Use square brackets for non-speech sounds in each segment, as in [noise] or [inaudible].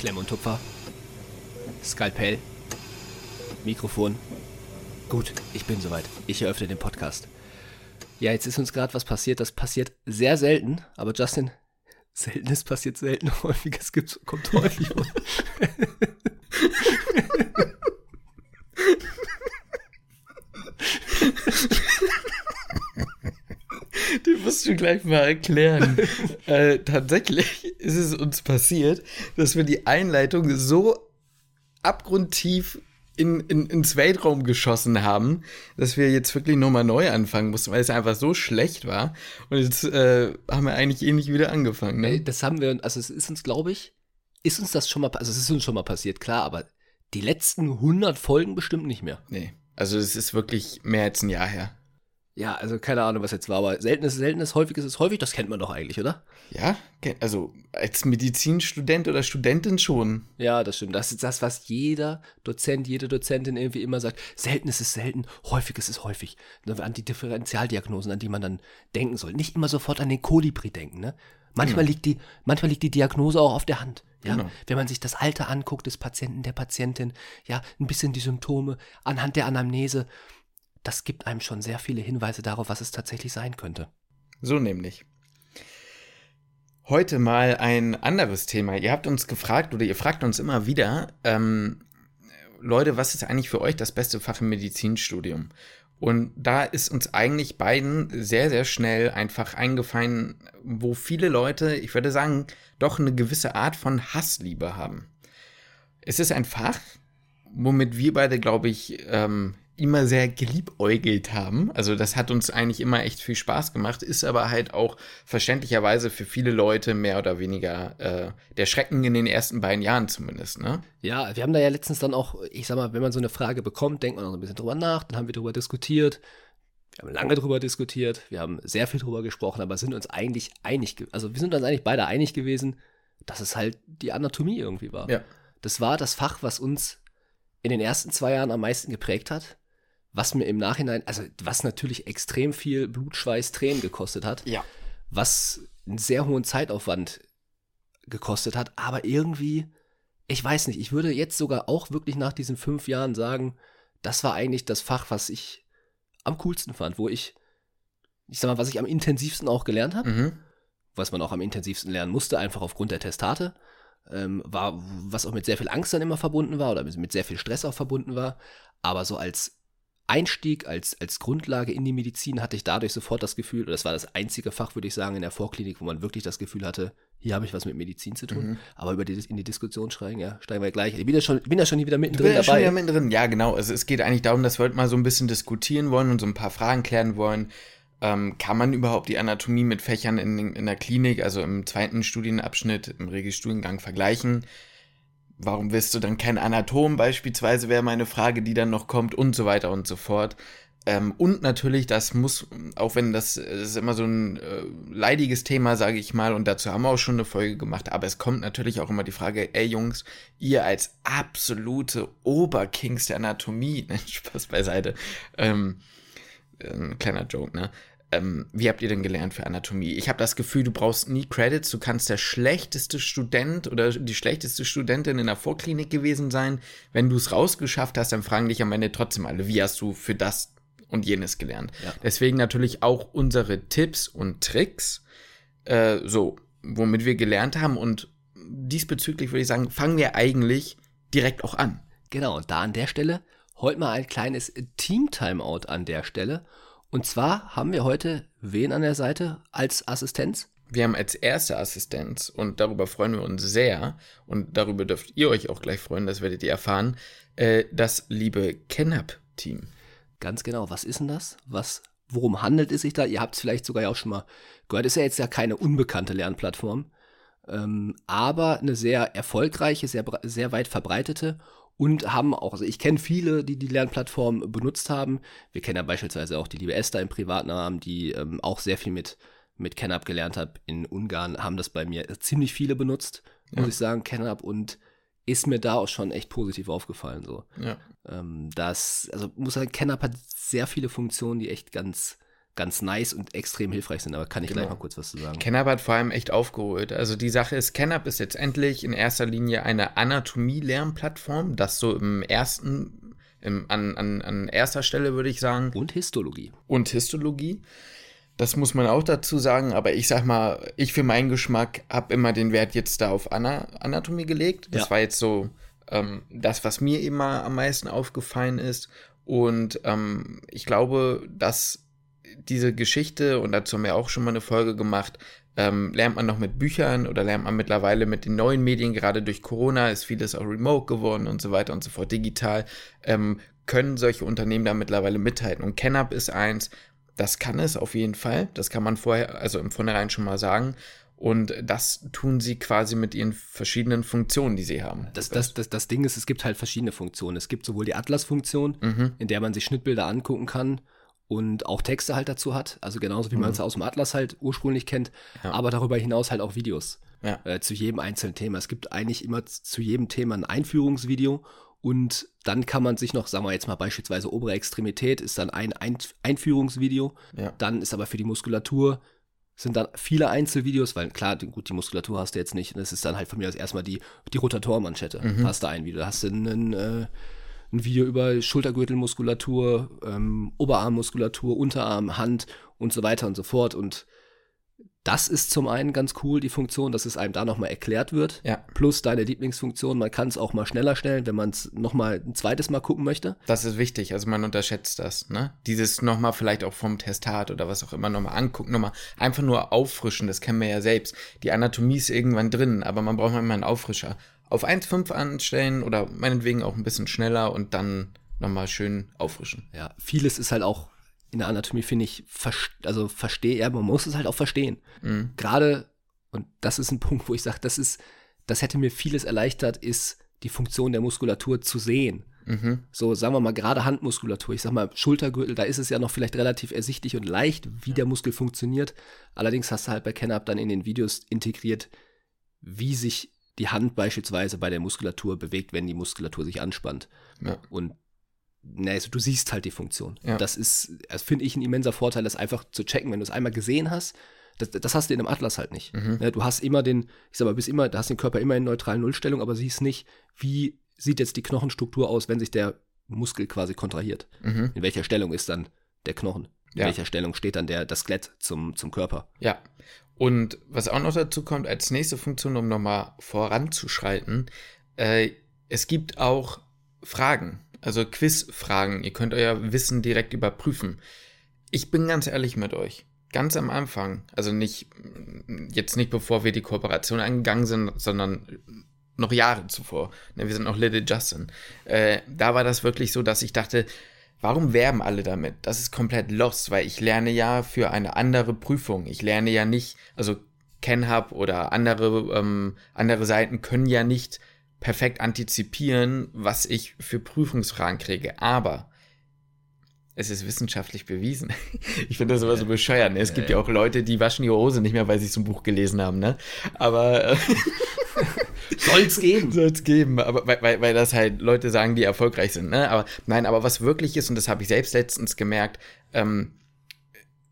Klemm und Tupfer. Skalpell. Mikrofon. Gut, ich bin soweit. Ich eröffne den Podcast. Ja, jetzt ist uns gerade was passiert. Das passiert sehr selten. Aber Justin, [laughs] Seltenes passiert selten. [laughs] Häufiges gibt's, kommt häufig vor. [laughs] Den musst du gleich mal erklären. äh, tatsächlich ist es uns passiert, dass wir die Einleitung so abgrundtief in, in, ins Weltraum geschossen haben, dass wir jetzt wirklich nochmal neu anfangen mussten, weil es einfach so schlecht war. Und jetzt äh, haben wir eigentlich eh nicht wieder angefangen. Ne? Das haben wir, also es ist uns, glaube ich, ist uns das schon mal, also es ist uns schon mal passiert, klar, aber die letzten 100 Folgen bestimmt nicht mehr. Nee, also es ist wirklich mehr als ein Jahr her. Ja, also keine Ahnung, was jetzt war, aber selten ist selten ist, häufig ist es häufig, das kennt man doch eigentlich, oder? Ja, also als Medizinstudent oder Studentin schon. Ja, das stimmt. Das ist das, was jeder Dozent, jede Dozentin irgendwie immer sagt. Selten ist es selten, häufig ist es häufig. An die Differentialdiagnosen, an die man dann denken soll. Nicht immer sofort an den Kolibri denken, ne? Manchmal, genau. liegt die, manchmal liegt die Diagnose auch auf der Hand. Ja, genau. wenn man sich das Alter anguckt des Patienten, der Patientin, ja, ein bisschen die Symptome anhand der Anamnese das gibt einem schon sehr viele Hinweise darauf, was es tatsächlich sein könnte. So nämlich. Heute mal ein anderes Thema. Ihr habt uns gefragt oder ihr fragt uns immer wieder, ähm, Leute, was ist eigentlich für euch das beste Fach im Medizinstudium? Und da ist uns eigentlich beiden sehr, sehr schnell einfach eingefallen, wo viele Leute, ich würde sagen, doch eine gewisse Art von Hassliebe haben. Es ist ein Fach, womit wir beide, glaube ich, ähm, immer sehr geliebäugelt haben. Also das hat uns eigentlich immer echt viel Spaß gemacht, ist aber halt auch verständlicherweise für viele Leute mehr oder weniger äh, der Schrecken in den ersten beiden Jahren zumindest. Ne? Ja, wir haben da ja letztens dann auch, ich sag mal, wenn man so eine Frage bekommt, denkt man noch ein bisschen drüber nach, dann haben wir darüber diskutiert. Wir haben lange drüber diskutiert, wir haben sehr viel drüber gesprochen, aber sind uns eigentlich einig, also wir sind uns eigentlich beide einig gewesen, dass es halt die Anatomie irgendwie war. Ja. Das war das Fach, was uns in den ersten zwei Jahren am meisten geprägt hat was mir im Nachhinein, also was natürlich extrem viel Blut, Schweiß, Tränen gekostet hat. Ja. Was einen sehr hohen Zeitaufwand gekostet hat, aber irgendwie, ich weiß nicht, ich würde jetzt sogar auch wirklich nach diesen fünf Jahren sagen, das war eigentlich das Fach, was ich am coolsten fand, wo ich, ich sag mal, was ich am intensivsten auch gelernt habe, mhm. was man auch am intensivsten lernen musste, einfach aufgrund der Testate, ähm, war, was auch mit sehr viel Angst dann immer verbunden war oder mit sehr viel Stress auch verbunden war, aber so als Einstieg als, als Grundlage in die Medizin hatte ich dadurch sofort das Gefühl, oder das war das einzige Fach, würde ich sagen, in der Vorklinik, wo man wirklich das Gefühl hatte, hier habe ich was mit Medizin zu tun. Mhm. Aber über die, in die Diskussion steigen, ja, steigen wir gleich. Ich bin ja schon, bin ja schon wieder mittendrin dabei. Schon wieder mittendrin. Ja, genau. Also es geht eigentlich darum, dass wir heute mal so ein bisschen diskutieren wollen und so ein paar Fragen klären wollen. Ähm, kann man überhaupt die Anatomie mit Fächern in, in der Klinik, also im zweiten Studienabschnitt, im Regelstudiengang vergleichen? Warum wirst du dann kein Anatom beispielsweise, wäre meine Frage, die dann noch kommt und so weiter und so fort. Ähm, und natürlich, das muss, auch wenn das, das ist immer so ein äh, leidiges Thema, sage ich mal, und dazu haben wir auch schon eine Folge gemacht, aber es kommt natürlich auch immer die Frage, ey Jungs, ihr als absolute Oberkings der Anatomie, [laughs] ne, Spaß beiseite, ähm, ein kleiner Joke, ne? Ähm, wie habt ihr denn gelernt für Anatomie? Ich habe das Gefühl, du brauchst nie Credits, du kannst der schlechteste Student oder die schlechteste Studentin in der Vorklinik gewesen sein. Wenn du es rausgeschafft hast, dann fragen dich am Ende trotzdem alle, wie hast du für das und jenes gelernt. Ja. Deswegen natürlich auch unsere Tipps und Tricks, äh, so, womit wir gelernt haben. Und diesbezüglich würde ich sagen, fangen wir eigentlich direkt auch an. Genau, und da an der Stelle heute mal ein kleines Team-Timeout an der Stelle. Und zwar haben wir heute wen an der Seite als Assistenz? Wir haben als erste Assistenz und darüber freuen wir uns sehr und darüber dürft ihr euch auch gleich freuen, das werdet ihr erfahren, äh, das liebe Kennab-Team. Ganz genau. Was ist denn das? Was, worum handelt es sich da? Ihr habt es vielleicht sogar ja auch schon mal gehört. Ist ja jetzt ja keine unbekannte Lernplattform, ähm, aber eine sehr erfolgreiche, sehr, sehr weit verbreitete und haben auch, also ich kenne viele, die die Lernplattform benutzt haben. Wir kennen ja beispielsweise auch die liebe Esther im Privatnamen, die ähm, auch sehr viel mit, mit KenUp gelernt hat. In Ungarn haben das bei mir ziemlich viele benutzt, muss ja. ich sagen, KenUp und ist mir da auch schon echt positiv aufgefallen. So. Ja. Ähm, das, also muss sagen, KenUp hat sehr viele Funktionen, die echt ganz, ganz nice und extrem hilfreich sind. Aber kann ich Genau. gleich mal kurz was zu sagen. Kennab hat vor allem echt aufgeholt. Also die Sache ist, Kennab ist jetzt endlich in erster Linie eine Anatomie-Lernplattform, das so im ersten, im, an, an, an erster Stelle würde ich sagen, Und Histologie. und Histologie. Das muss man auch dazu sagen, aber ich sag mal, ich für meinen Geschmack habe immer den Wert jetzt da auf Ana Anatomie gelegt. Das Ja. war jetzt so ähm, das, was mir immer am meisten aufgefallen ist. Und ähm, ich glaube, dass diese Geschichte, und dazu haben wir auch schon mal eine Folge gemacht, ähm, lernt man noch mit Büchern oder lernt man mittlerweile mit den neuen Medien, gerade durch Corona ist vieles auch remote geworden und so weiter und so fort, digital, ähm, können solche Unternehmen da mittlerweile mithalten. Und Kennab ist eins, das kann es auf jeden Fall. Das kann man vorher, also im Vornherein schon mal sagen. Und das tun sie quasi mit ihren verschiedenen Funktionen, die sie haben. Das, das, das, das Ding ist, es gibt halt verschiedene Funktionen. Es gibt sowohl die Atlas-Funktion, Mhm. in der man sich Schnittbilder angucken kann und auch Texte halt dazu hat. Also genauso wie man es aus dem Atlas halt ursprünglich kennt. Mhm. Ja. Aber darüber hinaus halt auch Videos Ja. äh, zu jedem einzelnen Thema. Es gibt eigentlich immer zu jedem Thema ein Einführungsvideo und dann kann man sich noch, sagen wir jetzt mal beispielsweise obere Extremität ist dann ein, ein Einführungsvideo. Ja. Dann ist aber für die Muskulatur sind dann viele Einzelvideos, weil klar, gut, die Muskulatur hast du jetzt nicht. Das ist dann halt von mir aus erstmal die, die Rotatormanschette. Mhm. Hast du ein Video. Da hast du einen, äh, ein Video über Schultergürtelmuskulatur, ähm, Oberarmmuskulatur, Unterarm, Hand und so weiter und so fort. Und das ist zum einen ganz cool, die Funktion, dass es einem da nochmal erklärt wird. Ja. Plus deine Lieblingsfunktion, man kann es auch mal schneller stellen, wenn man es nochmal ein zweites Mal gucken möchte. Das ist wichtig, also man unterschätzt das, ne? Dieses nochmal vielleicht auch vom Testat oder was auch immer nochmal angucken, nochmal einfach nur auffrischen, das kennen wir ja selbst. Die Anatomie ist irgendwann drin, aber man braucht immer einen Auffrischer. Auf 1,5 anstellen oder meinetwegen auch ein bisschen schneller und dann nochmal schön auffrischen. Ja, vieles ist halt auch in der Anatomie, finde ich, also verstehe, ja, man muss es halt auch verstehen. Mhm. Gerade, und das ist ein Punkt, wo ich sage, das ist, das hätte mir vieles erleichtert, ist die Funktion der Muskulatur zu sehen. Mhm. So, sagen wir mal, gerade Handmuskulatur, ich sag mal, Schultergürtel, da ist es ja noch vielleicht relativ ersichtlich und leicht, wie der Muskel funktioniert. Allerdings hast du halt bei Kennab dann in den Videos integriert, wie sich die Hand beispielsweise bei der Muskulatur bewegt, wenn die Muskulatur sich anspannt. Ja. Und na, also du siehst halt die Funktion. Ja. Das ist, das finde ich, ein immenser Vorteil, das einfach zu checken, wenn du es einmal gesehen hast. Das, das hast du in einem Atlas halt nicht. Mhm. Ne, Du hast immer den, ich sag mal, bist immer, du hast den Körper immer in neutralen Nullstellung, aber siehst nicht, wie sieht jetzt die Knochenstruktur aus, wenn sich der Muskel quasi kontrahiert. Mhm. In welcher Stellung ist dann der Knochen? In Ja. welcher Stellung steht dann der, das Skelett zum, zum Körper? Ja. Und was auch noch dazu kommt, als nächste Funktion, um nochmal voranzuschreiten, äh, es gibt auch Fragen, also Quizfragen. Ihr könnt euer Wissen direkt überprüfen. Ich bin ganz ehrlich mit euch. Ganz am Anfang, also nicht, jetzt nicht bevor wir die Kooperation eingegangen sind, sondern noch Jahre zuvor. Ne, wir sind noch Little Justin. Äh, da war das wirklich so, dass ich dachte, warum werben alle damit? Das ist komplett lost, weil ich lerne ja für eine andere Prüfung. Ich lerne ja nicht, also KenHub oder andere, ähm, andere Seiten können ja nicht perfekt antizipieren, was ich für Prüfungsfragen kriege. Aber es ist wissenschaftlich bewiesen. [laughs] Ich finde das immer so bescheuert. Ne? Es gibt ja auch Leute, die waschen ihre Hose nicht mehr, weil sie so ein Buch gelesen haben. Ne? Aber äh, [laughs] Soll's geben. soll es geben, aber weil, weil, weil das halt Leute sagen, die erfolgreich sind, ne? Aber nein, aber was wirklich ist, und das habe ich selbst letztens gemerkt, ähm,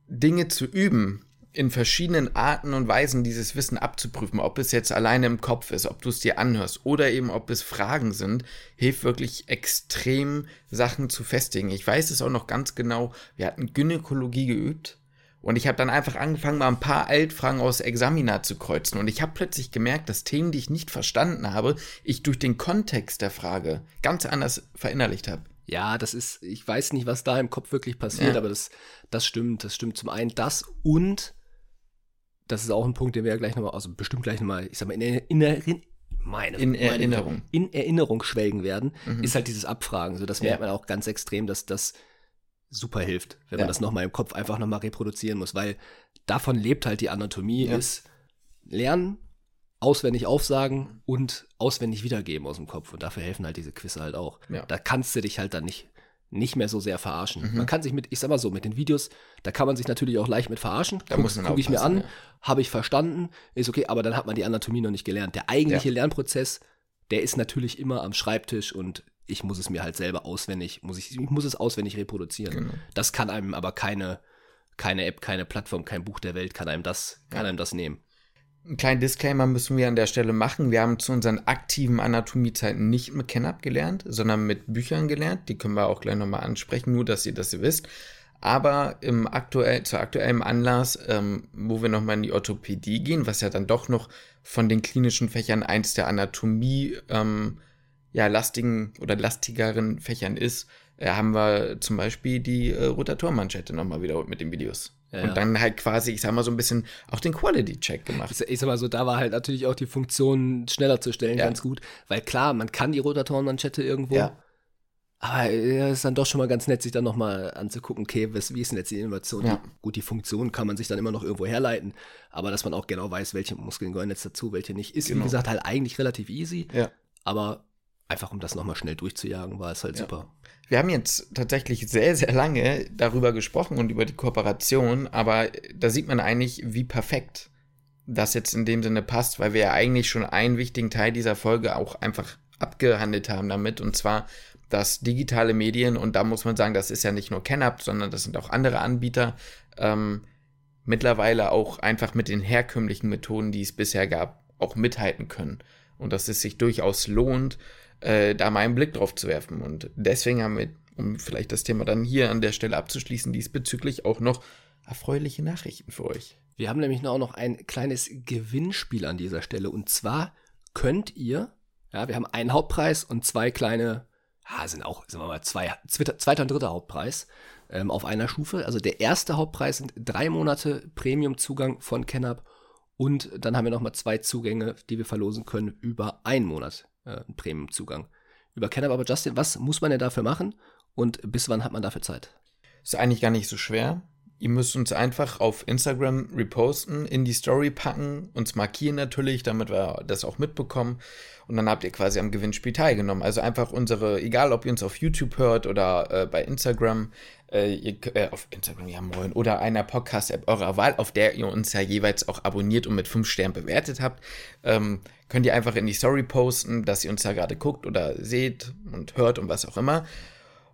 Dinge zu üben, in verschiedenen Arten und Weisen dieses Wissen abzuprüfen, ob es jetzt alleine im Kopf ist, ob du es dir anhörst oder eben ob es Fragen sind, hilft wirklich extrem Sachen zu festigen. Ich weiß es auch noch ganz genau, wir hatten Gynäkologie geübt und ich habe dann einfach angefangen, mal ein paar Altfragen aus Examina zu kreuzen. Und ich habe plötzlich gemerkt, dass Themen, die ich nicht verstanden habe, ich durch den Kontext der Frage ganz anders verinnerlicht habe. Ja, das ist, ich weiß nicht, was da im Kopf wirklich passiert, Ja. aber das, das stimmt. Das stimmt zum einen das und das ist auch ein Punkt, den wir ja gleich nochmal, also bestimmt gleich nochmal, ich sag mal, in, in, in, meine, In meine, Erinnerung. in Erinnerung schwelgen werden, Mhm. ist halt dieses Abfragen. So, das Ja. merkt man auch ganz extrem, dass das super hilft, wenn Ja. man das nochmal im Kopf einfach nochmal reproduzieren muss, weil davon lebt halt die Anatomie, Ja. ist lernen, auswendig aufsagen und auswendig wiedergeben aus dem Kopf. Und dafür helfen halt diese Quizze halt auch. Ja. Da kannst du dich halt dann nicht, nicht mehr so sehr verarschen. Mhm. Man kann sich mit, ich sag mal so, mit den Videos, da kann man sich natürlich auch leicht mit verarschen. Da Guck- muss man guck ich mir an, aufpassen, habe ich verstanden, ist okay, aber dann hat man die Anatomie noch nicht gelernt. Der eigentliche Lernprozess, der ist natürlich immer am Schreibtisch und ich muss es mir halt selber auswendig, muss ich, ich muss es auswendig reproduzieren. Genau. Das kann einem aber keine, keine App, keine Plattform, kein Buch der Welt kann einem das, kann einem das nehmen. Einen kleinen Disclaimer müssen wir an der Stelle machen. Wir haben zu unseren aktiven Anatomiezeiten nicht mit Kennab gelernt, sondern mit Büchern gelernt. Die können wir auch gleich nochmal ansprechen, nur dass ihr das ihr wisst. Aber im aktuell, zu aktuellem Anlass, ähm, wo wir nochmal in die Orthopädie gehen, was ja dann doch noch von den klinischen Fächern eins der Anatomie ähm, ja, lastigen oder lastigeren Fächern ist, äh, haben wir zum Beispiel die äh, Rotatormanschette nochmal wiederholt mit den Videos. Ja, und dann halt quasi, ich sag mal so ein bisschen auch den Quality-Check gemacht. Ich, ich, sag mal so, da war halt natürlich auch die Funktion schneller zu stellen ja. ganz gut, weil klar, man kann die Rotatorenmanschette irgendwo, ja. aber es ist dann doch schon mal ganz nett, sich dann nochmal anzugucken, okay, was, wie ist denn jetzt die Innovation? Ja. Gut, die Funktion kann man sich dann immer noch irgendwo herleiten, aber dass man auch genau weiß, welche Muskeln gehören jetzt dazu, welche nicht, ist genau. wie gesagt halt eigentlich relativ easy, ja. aber einfach um das nochmal schnell durchzujagen, war es halt super. Wir haben jetzt tatsächlich sehr, sehr lange darüber gesprochen und über die Kooperation, aber da sieht man eigentlich, wie perfekt das jetzt in dem Sinne passt, weil wir ja eigentlich schon einen wichtigen Teil dieser Folge auch einfach abgehandelt haben damit, und zwar, dass digitale Medien, und da muss man sagen, das ist ja nicht nur KenUp, sondern das sind auch andere Anbieter, ähm, mittlerweile auch einfach mit den herkömmlichen Methoden, die es bisher gab, auch mithalten können. Und dass es sich durchaus lohnt, äh, da mal einen Blick drauf zu werfen. Und deswegen haben wir, um vielleicht das Thema dann hier an der Stelle abzuschließen, diesbezüglich auch noch erfreuliche Nachrichten für euch. Wir haben nämlich auch noch ein kleines Gewinnspiel an dieser Stelle. Und zwar könnt ihr, ja, wir haben einen Hauptpreis und zwei kleine, ah, sind auch, sagen wir mal, zwei, zweiter und dritter Hauptpreis ähm, auf einer Stufe. Also der erste Hauptpreis sind drei Monate Premium-Zugang von KenUp und dann haben wir nochmal zwei Zugänge, die wir verlosen können über einen Monat äh, einen Premium-Zugang. Über Kenner aber Justin, was muss man denn dafür machen und bis wann hat man dafür Zeit? Ist eigentlich gar nicht so schwer. Ihr müsst uns einfach auf Instagram reposten, in die Story packen, uns markieren natürlich, damit wir das auch mitbekommen. Und dann habt ihr quasi am Gewinnspiel teilgenommen. Also einfach unsere, egal ob ihr uns auf YouTube hört oder äh, bei Instagram, äh, ihr, äh, auf Instagram, ja moin, oder einer Podcast-App eurer Wahl, auf der ihr uns ja jeweils auch abonniert und mit 5 Sternen bewertet habt, ähm, könnt ihr einfach in die Story posten, dass ihr uns da gerade guckt oder seht und hört und was auch immer.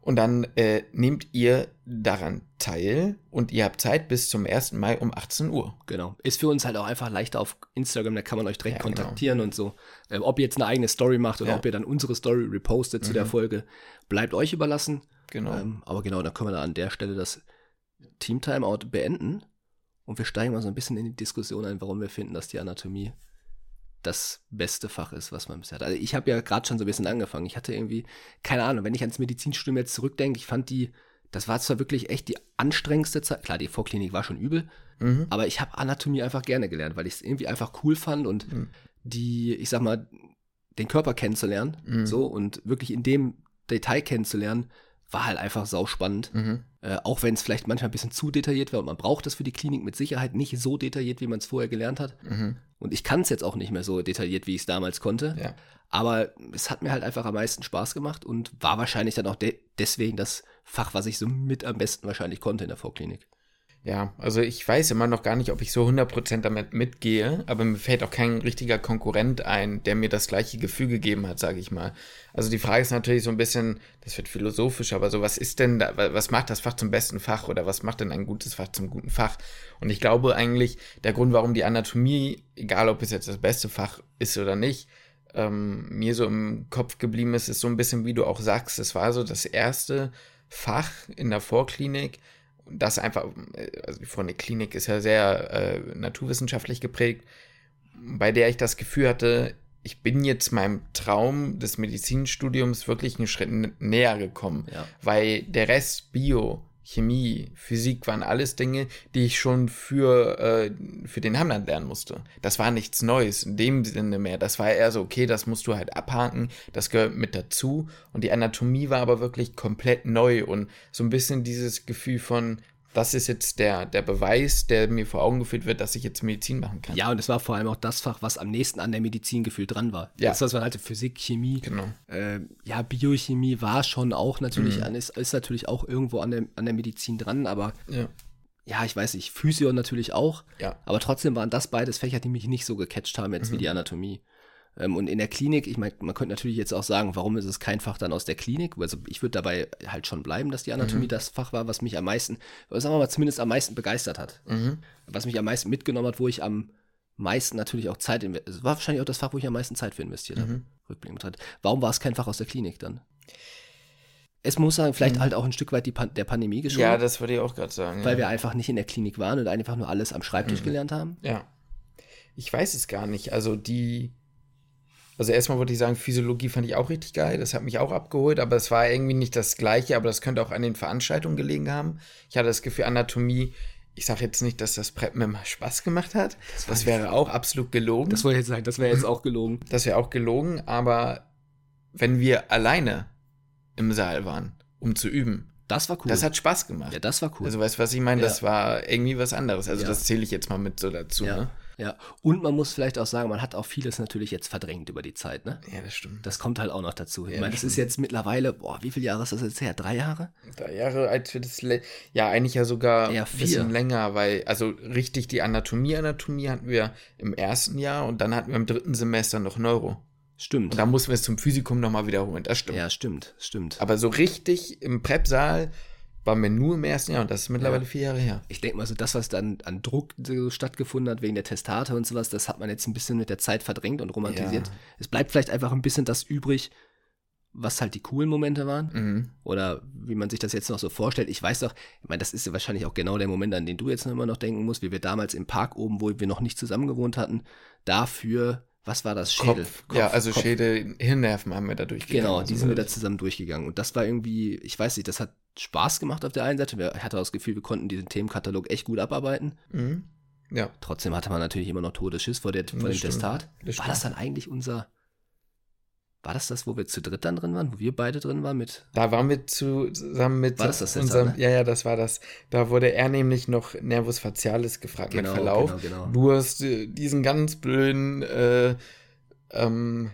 Und dann äh, nehmt ihr daran teil und ihr habt Zeit bis zum 1. Mai um 18 Uhr. Genau. Ist für uns halt auch einfach leichter auf Instagram, da kann man euch direkt ja, genau. kontaktieren genau. und so. Ähm, ob ihr jetzt eine eigene Story macht oder ja. ob ihr dann unsere Story repostet mhm. zu der mhm. Folge, bleibt euch überlassen. Genau. Ähm, aber genau, dann können wir da an der Stelle das Team Timeout beenden und wir steigen mal so ein bisschen in die Diskussion ein, warum wir finden, dass die Anatomie das beste Fach ist, was man bisher hat. Also ich habe ja gerade schon so ein bisschen angefangen. Ich hatte irgendwie, keine Ahnung, wenn ich ans Medizinstudium jetzt zurückdenke, ich fand die, das war zwar wirklich echt die anstrengendste Zeit. Klar, die Vorklinik war schon übel, mhm. aber ich habe Anatomie einfach gerne gelernt, weil ich es irgendwie einfach cool fand und mhm. die, ich sag mal, den Körper kennenzulernen, mhm. so und wirklich in dem Detail kennenzulernen, war halt einfach sauspannend. Mhm. Äh, auch wenn es vielleicht manchmal ein bisschen zu detailliert war und man braucht das für die Klinik mit Sicherheit nicht so detailliert, wie man es vorher gelernt hat. Mhm. Und ich kann es jetzt auch nicht mehr so detailliert, wie ich es damals konnte. Ja. Aber es hat mir halt einfach am meisten Spaß gemacht und war wahrscheinlich dann auch de deswegen das Fach, was ich so mit am besten wahrscheinlich konnte in der Vorklinik. Ja, also ich weiß immer noch gar nicht, ob ich so 100% damit mitgehe, aber mir fällt auch kein richtiger Konkurrent ein, der mir das gleiche Gefühl gegeben hat, sage ich mal. Also die Frage ist natürlich so ein bisschen, das wird philosophisch, aber so, was ist denn da, was macht das Fach zum besten Fach oder was macht denn ein gutes Fach zum guten Fach? Und ich glaube eigentlich, der Grund, warum die Anatomie, egal ob es jetzt das beste Fach ist oder nicht, ähm, mir so im Kopf geblieben ist, ist so ein bisschen, wie du auch sagst, es war so das erste Fach in der Vorklinik, das einfach, also die Klinik ist ja sehr äh, naturwissenschaftlich geprägt, bei der ich das Gefühl hatte, ich bin jetzt meinem Traum des Medizinstudiums wirklich einen Schritt näher gekommen, ja. weil der Rest Bio, Chemie, Physik waren alles Dinge, die ich schon für, äh, für den Hamland lernen musste. Das war nichts Neues in dem Sinne mehr. Das war eher so, okay, das musst du halt abhaken, das gehört mit dazu. Und die Anatomie war aber wirklich komplett neu und so ein bisschen dieses Gefühl von, das ist jetzt der, der Beweis, der mir vor Augen geführt wird, dass ich jetzt Medizin machen kann. Ja, und es war vor allem auch das Fach, was am nächsten an der Medizin gefühlt dran war. Ja. Das, was man halt Physik, Chemie, genau. äh, ja, Biochemie war schon auch natürlich, mhm. an, ist, ist natürlich auch irgendwo an der, an der Medizin dran, aber ja. ja, ich weiß nicht, Physio natürlich auch, ja. aber trotzdem waren das beides Fächer, die mich nicht so gecatcht haben jetzt mhm. wie die Anatomie. Ähm, und in der Klinik, ich meine, man könnte natürlich jetzt auch sagen, warum ist es kein Fach dann aus der Klinik? Also ich würde dabei halt schon bleiben, dass die Anatomie mhm. das Fach war, was mich am meisten, sagen wir mal, zumindest am meisten begeistert hat. Mhm. Was mich am meisten mitgenommen hat, wo ich am meisten natürlich auch Zeit investiert. Es war wahrscheinlich auch das Fach, wo ich am meisten Zeit für investiert habe. Mhm. Rückblickend betrachtet. Warum war es kein Fach aus der Klinik dann? Es muss sagen, vielleicht mhm. halt auch ein Stück weit die Pan der Pandemie geschuldet. Ja, das würde ich auch gerade sagen. Weil ja. wir einfach nicht in der Klinik waren und einfach nur alles am Schreibtisch mhm. gelernt haben. Ja. Ich weiß es gar nicht. Also die, also erstmal würde ich sagen, Physiologie fand ich auch richtig geil. Das hat mich auch abgeholt, aber es war irgendwie nicht das Gleiche. Aber das könnte auch an den Veranstaltungen gelegen haben. Ich hatte das Gefühl, Anatomie ich sage jetzt nicht, dass das Prep mir mal Spaß gemacht hat. Das, das wäre auch absolut gelogen. Das wollte ich jetzt sagen, das wäre jetzt auch gelogen. Das wäre auch gelogen, aber wenn wir alleine im Saal waren, um zu üben. Das war cool. Das hat Spaß gemacht. Ja, das war cool. Also weißt du, was ich meine? Ja. Das war irgendwie was anderes. Also ja. das zähle ich jetzt mal mit so dazu. Ja. Ne? Ja, und man muss vielleicht auch sagen, man hat auch vieles natürlich jetzt verdrängt über die Zeit, ne? Ja, das stimmt. Das kommt halt auch noch dazu. Ja, ich meine, das, das ist jetzt mittlerweile, boah, wie viele Jahre ist das jetzt her? Drei Jahre? Drei Jahre, als wir das, ja, eigentlich ja sogar ja, ein bisschen länger, weil, also richtig die Anatomie, Anatomie hatten wir im ersten Jahr und dann hatten wir im dritten Semester noch Neuro. Stimmt. Und da mussten wir es zum Physikum nochmal wiederholen. Das stimmt. Ja, stimmt, stimmt. Aber so richtig im Prep-Saal war mir nur im ersten Jahr und das ist mittlerweile ja. vier Jahre her. Ich denke mal, so das, was dann an Druck so stattgefunden hat wegen der Testate und sowas, das hat man jetzt ein bisschen mit der Zeit verdrängt und romantisiert. Ja. Es bleibt vielleicht einfach ein bisschen das übrig, was halt die coolen Momente waren. Mhm. Oder wie man sich das jetzt noch so vorstellt. Ich weiß doch, ich meine, das ist ja wahrscheinlich auch genau der Moment, an den du jetzt noch immer noch denken musst, wie wir damals im Park oben, wo wir noch nicht zusammen gewohnt hatten, dafür was war das? Schädel. Kopf. Kopf ja, also Kopf. Schädel, Hirnnerven haben wir da durchgegangen. Genau, die sind wir da zusammen durchgegangen. Und das war irgendwie, ich weiß nicht, das hat Spaß gemacht auf der einen Seite. Ich hatte das Gefühl, wir konnten diesen Themenkatalog echt gut abarbeiten. Mhm. Ja. Trotzdem hatte man natürlich immer noch Todesschiss vor, der, vor dem Testat. Das war das dann eigentlich unser, war das das, wo wir zu dritt dann drin waren, wo wir beide drin waren mit? Da waren wir zusammen mit war das das unserem, ne? ja, ja, das war das. Da wurde er nämlich noch Nervus facialis gefragt genau, mit Verlauf. Genau, genau. Du hast äh, diesen ganz blöden äh, ähm,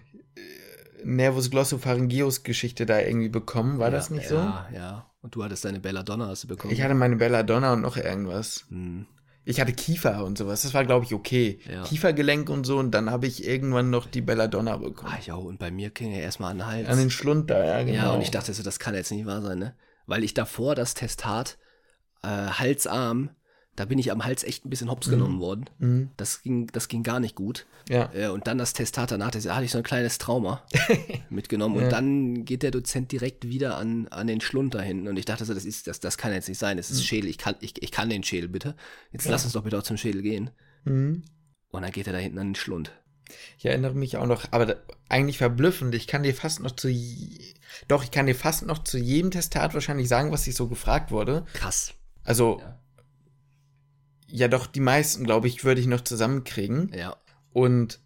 Nervus glossopharyngeus Geschichte da irgendwie bekommen, war ja, das nicht ja, so? Ja, ja. Und du hattest deine Belladonna hast du bekommen. Ich hatte meine Belladonna und noch irgendwas. Hm. Ich hatte Kiefer und sowas. Das war, glaube ich, okay. Ja. Kiefergelenk und so. Und dann habe ich irgendwann noch die Belladonna bekommen. Ah ja, und bei mir ging ja erstmal an den Hals. An den Schlund da, ja, genau. Ja, und ich dachte so, das kann jetzt nicht wahr sein, ne? Weil ich davor das Testat äh, halsarm da bin ich am Hals echt ein bisschen hops genommen mhm. worden. Mhm. Das, ging, das ging gar nicht gut. Ja. Äh, und dann das Testat danach, da hatte ich so ein kleines Trauma [laughs] mitgenommen. Ja. Und dann geht der Dozent direkt wieder an, an den Schlund da hinten. Und ich dachte so, das, ist, das, das kann jetzt nicht sein. Das ist mhm. Schädel. Ich kann, ich, ich kann den Schädel bitte. Jetzt ja. lass uns doch bitte auch zum Schädel gehen. Mhm. Und dann geht er da hinten an den Schlund. Ich erinnere mich auch noch, aber da, eigentlich verblüffend. Ich kann dir fast noch zu, doch, ich kann dir fast noch zu jedem Testat wahrscheinlich sagen, was ich so gefragt wurde. Krass. Also, ja ja, doch, die meisten, glaube ich, würde ich noch zusammenkriegen. Ja. Und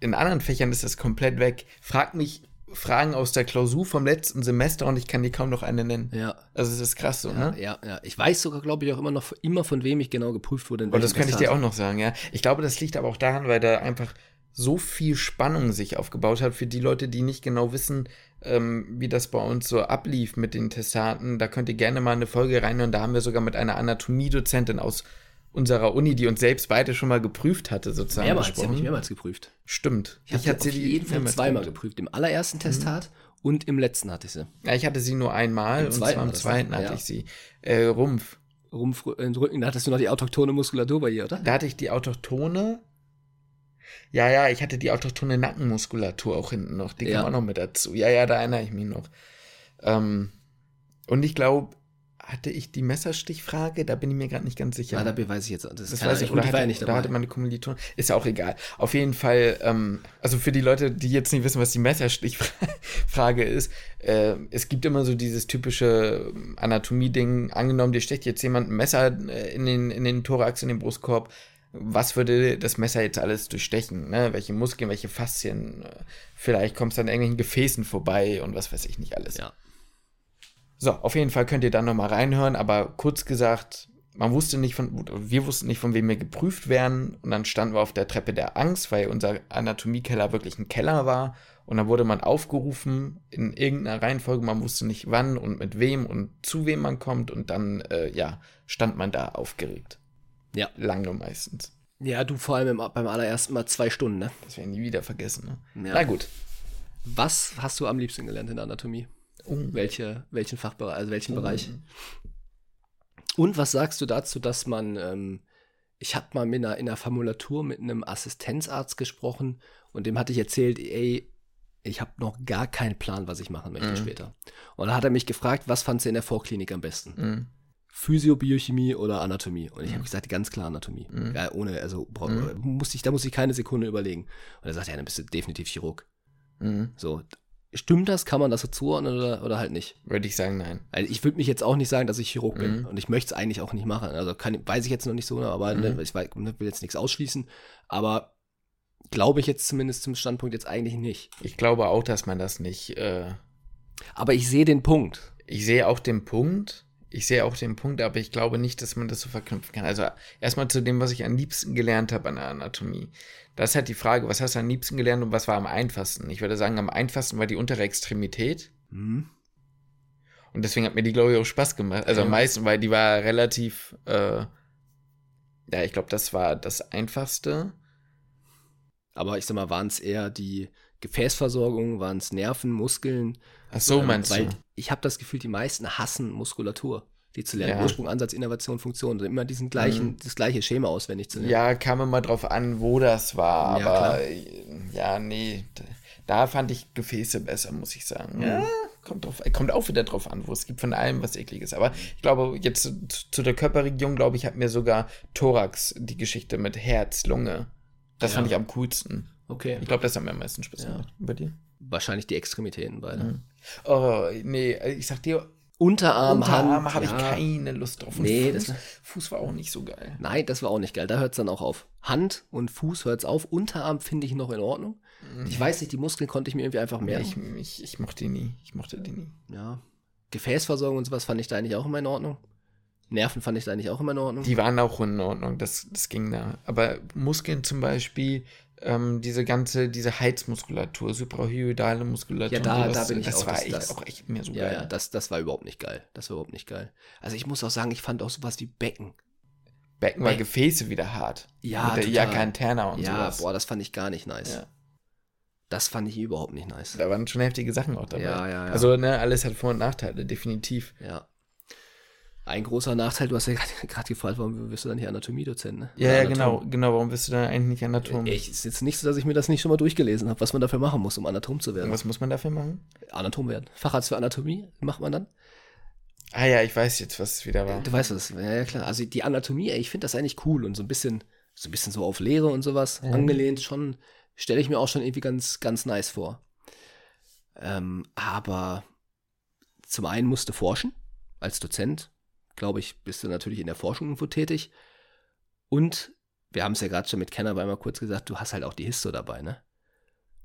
in anderen Fächern ist das komplett weg. Frag mich Fragen aus der Klausur vom letzten Semester und ich kann dir kaum noch eine nennen. Ja. Also es ist krass so, ja, ne? Ja, ja. Ich weiß sogar, glaube ich, auch immer noch immer von wem ich genau geprüft wurde. Und das könnte ich dir auch noch sagen, ja. Ich glaube, das liegt aber auch daran, weil da einfach so viel Spannung sich aufgebaut hat für die Leute, die nicht genau wissen, ähm, wie das bei uns so ablief mit den Testaten. Da könnt ihr gerne mal eine Folge reinhören. Da haben wir sogar mit einer Anatomiedozentin aus unserer Uni, die uns selbst beide schon mal geprüft hatte, sozusagen. Mehrmals, gesprochen. ich habe mich mehrmals geprüft. Stimmt. Ich, ich hatte sie jeden Fall zweimal geprüft. Im allerersten Testat mhm. und im letzten hatte ich sie. Ja, ich hatte sie nur einmal Im und zwar im zweiten hatte ja. ich sie. Äh, Rumpf. Rumpf, äh, Rücken, da hattest du noch die autochtone Muskulatur bei ihr, oder? Da hatte ich die autochtone ja, ja, ich hatte die autochtone Nackenmuskulatur auch hinten noch. Die ja. kam auch noch mit dazu. Ja, ja, da erinnere ich mich noch. Ähm, und ich glaube, hatte ich die Messerstichfrage? Da bin ich mir gerade nicht ganz sicher. Ja, da beweise ich jetzt. Das, das weiß ich, oder hatte, nicht dabei. Da hatte meine Kommilitonen. Ist ja auch egal. Auf jeden Fall, ähm, also für die Leute, die jetzt nicht wissen, was die Messerstichfrage [laughs] ist, äh, es gibt immer so dieses typische Anatomie-Ding. Angenommen, dir stecht jetzt jemand ein Messer äh, in den, in den Thorax, in den Brustkorb was würde das Messer jetzt alles durchstechen? Ne? Welche Muskeln, welche Faszien? Vielleicht kommst du an irgendwelchen Gefäßen vorbei und was weiß ich nicht alles. Ja. So, auf jeden Fall könnt ihr dann nochmal reinhören, aber kurz gesagt, man wusste nicht von, wir wussten nicht, von wem wir geprüft werden. Und dann standen wir auf der Treppe der Angst, weil unser Anatomiekeller wirklich ein Keller war. Und dann wurde man aufgerufen in irgendeiner Reihenfolge. Man wusste nicht wann und mit wem und zu wem man kommt. Und dann, äh, ja, stand man da aufgeregt. Ja. Lange meistens. Ja, du vor allem im, beim allerersten Mal zwei Stunden, ne? Das werden nie wieder vergessen, ne? Ja. Na gut. Was hast du am liebsten gelernt in der Anatomie? Oh. Welche, welchen Fachbereich, also welchen Bereich? Und was sagst du dazu, dass man, ähm, ich habe mal mit einer, in einer Formulatur mit einem Assistenzarzt gesprochen und dem hatte ich erzählt, ey, ich habe noch gar keinen Plan, was ich machen möchte Mhm. später. Und dann hat er mich gefragt, was fandst du in der Vorklinik am besten? Mhm. Physio, Biochemie oder Anatomie? Und ich habe gesagt, ganz klar Anatomie. Mhm. Ja, ohne, also bra- Mhm. musste ich, da musste ich keine Sekunde überlegen. Und er sagt, ja, dann bist du definitiv Chirurg. Mhm. So, stimmt das? Kann man das so zuordnen oder, oder halt nicht? Würde ich sagen, nein. Also ich würde mich jetzt auch nicht sagen, dass ich Chirurg bin. Mhm. Und ich möchte es eigentlich auch nicht machen. Also kann, weiß ich jetzt noch nicht so, ne, aber Mhm. ne, ich weiß, ne, will jetzt nichts ausschließen. Aber glaube ich jetzt zumindest zum Standpunkt jetzt eigentlich nicht. Ich glaube auch, dass man das nicht. Äh, Aber ich sehe den Punkt. ich sehe auch den Punkt. Ich sehe auch den Punkt, aber ich glaube nicht, dass man das so verknüpfen kann. Also erstmal zu dem, was ich am liebsten gelernt habe an der Anatomie. Das ist halt die Frage, was hast du am liebsten gelernt und was war am einfachsten? Ich würde sagen, am einfachsten war die untere Extremität. Hm? Und deswegen hat mir die, glaube ich, auch Spaß gemacht. Also am Ja. meisten, weil die war relativ, äh, ja, ich glaube, das war das Einfachste. Aber ich sag mal, waren es eher die Gefäßversorgung, waren es Nerven, Muskeln? Ach so, Ähm, meinst Weil du? Ich habe das Gefühl, die meisten hassen Muskulatur, die zu lernen. Ja. Ursprung, Ansatz, Innovation, Funktion. Also immer diesen gleichen, Mhm. das gleiche Schema auswendig zu lernen. Ja, kam immer drauf an, wo das war, Ja, aber klar. ja, nee, da fand ich Gefäße besser, muss ich sagen. Ja, kommt drauf, kommt auch wieder drauf an, wo es gibt von allem was ekliges. Aber ich glaube, jetzt zu, zu der Körperregion, glaube ich, hat mir sogar Thorax die Geschichte mit Herz, Lunge. Das Ja. fand ich am coolsten. Okay. Ich glaube, das hat mir am meisten Spaß Ja. gemacht. Bei dir? Wahrscheinlich die Extremitäten beide. Mhm. Oh, nee, ich sag dir, Unterarm, Unterarm Hand. habe ich ja. keine Lust drauf. Und Nee, Fuß, das- Fuß war auch nicht so geil. Nein, das war auch nicht geil. Da hört es dann auch auf. Hand und Fuß hört es auf. Unterarm finde ich noch in Ordnung. Ich weiß nicht, die Muskeln konnte ich mir irgendwie einfach merken. ich, ich, ich mochte die nie. Ich mochte die nie. Ja. Gefäßversorgung und sowas fand ich da eigentlich auch immer in Ordnung. Nerven fand ich da eigentlich auch immer in Ordnung. Die waren auch in Ordnung, das, das ging da. Aber Muskeln zum Beispiel, ähm, diese ganze, diese Heizmuskulatur, suprahyoidale Muskulatur, Ja, da- da bin ich das auch, war das- echt, das- auch echt mehr so ja, geil. ja, das, das war überhaupt nicht geil. Das war überhaupt nicht geil. Also ich muss auch sagen, ich fand auch sowas wie Becken. Becken war Beck- Gefäße wieder hart. Ja, Mit der total. Iacke Interna und ja, sowas. boah, das fand ich gar nicht nice. Ja. Das fand ich überhaupt nicht nice. Da waren schon heftige Sachen auch dabei. Ja, ja, ja. Also, ne, alles hat Vor- und Nachteile, definitiv. Ja. Ein großer Nachteil, du hast ja [laughs] gerade gefragt, warum wirst du dann hier Anatomie-Dozent, ne? Ja, ja, Anatom. genau, genau. Warum bist du da eigentlich nicht Anatom? Ich, ist jetzt nicht so, dass ich mir das nicht schon mal durchgelesen habe, was man dafür machen muss, um Anatom zu werden. Was muss man dafür machen? Anatom werden. Facharzt für Anatomie macht man dann. Ah ja, ich weiß jetzt, was es wieder war. Du weißt es, ja, ja klar. Also die Anatomie, ey, ich finde das eigentlich cool und so ein bisschen, so ein bisschen so auf Lehre und sowas Mhm. angelehnt, schon, stelle ich mir auch schon irgendwie ganz, ganz nice vor. Ähm, aber zum einen musst du forschen, als Dozent, glaube ich, bist du natürlich in der Forschung irgendwo tätig. Und wir haben es ja gerade schon mit Kenner einmal kurz gesagt, du hast halt auch die Histo dabei, ne?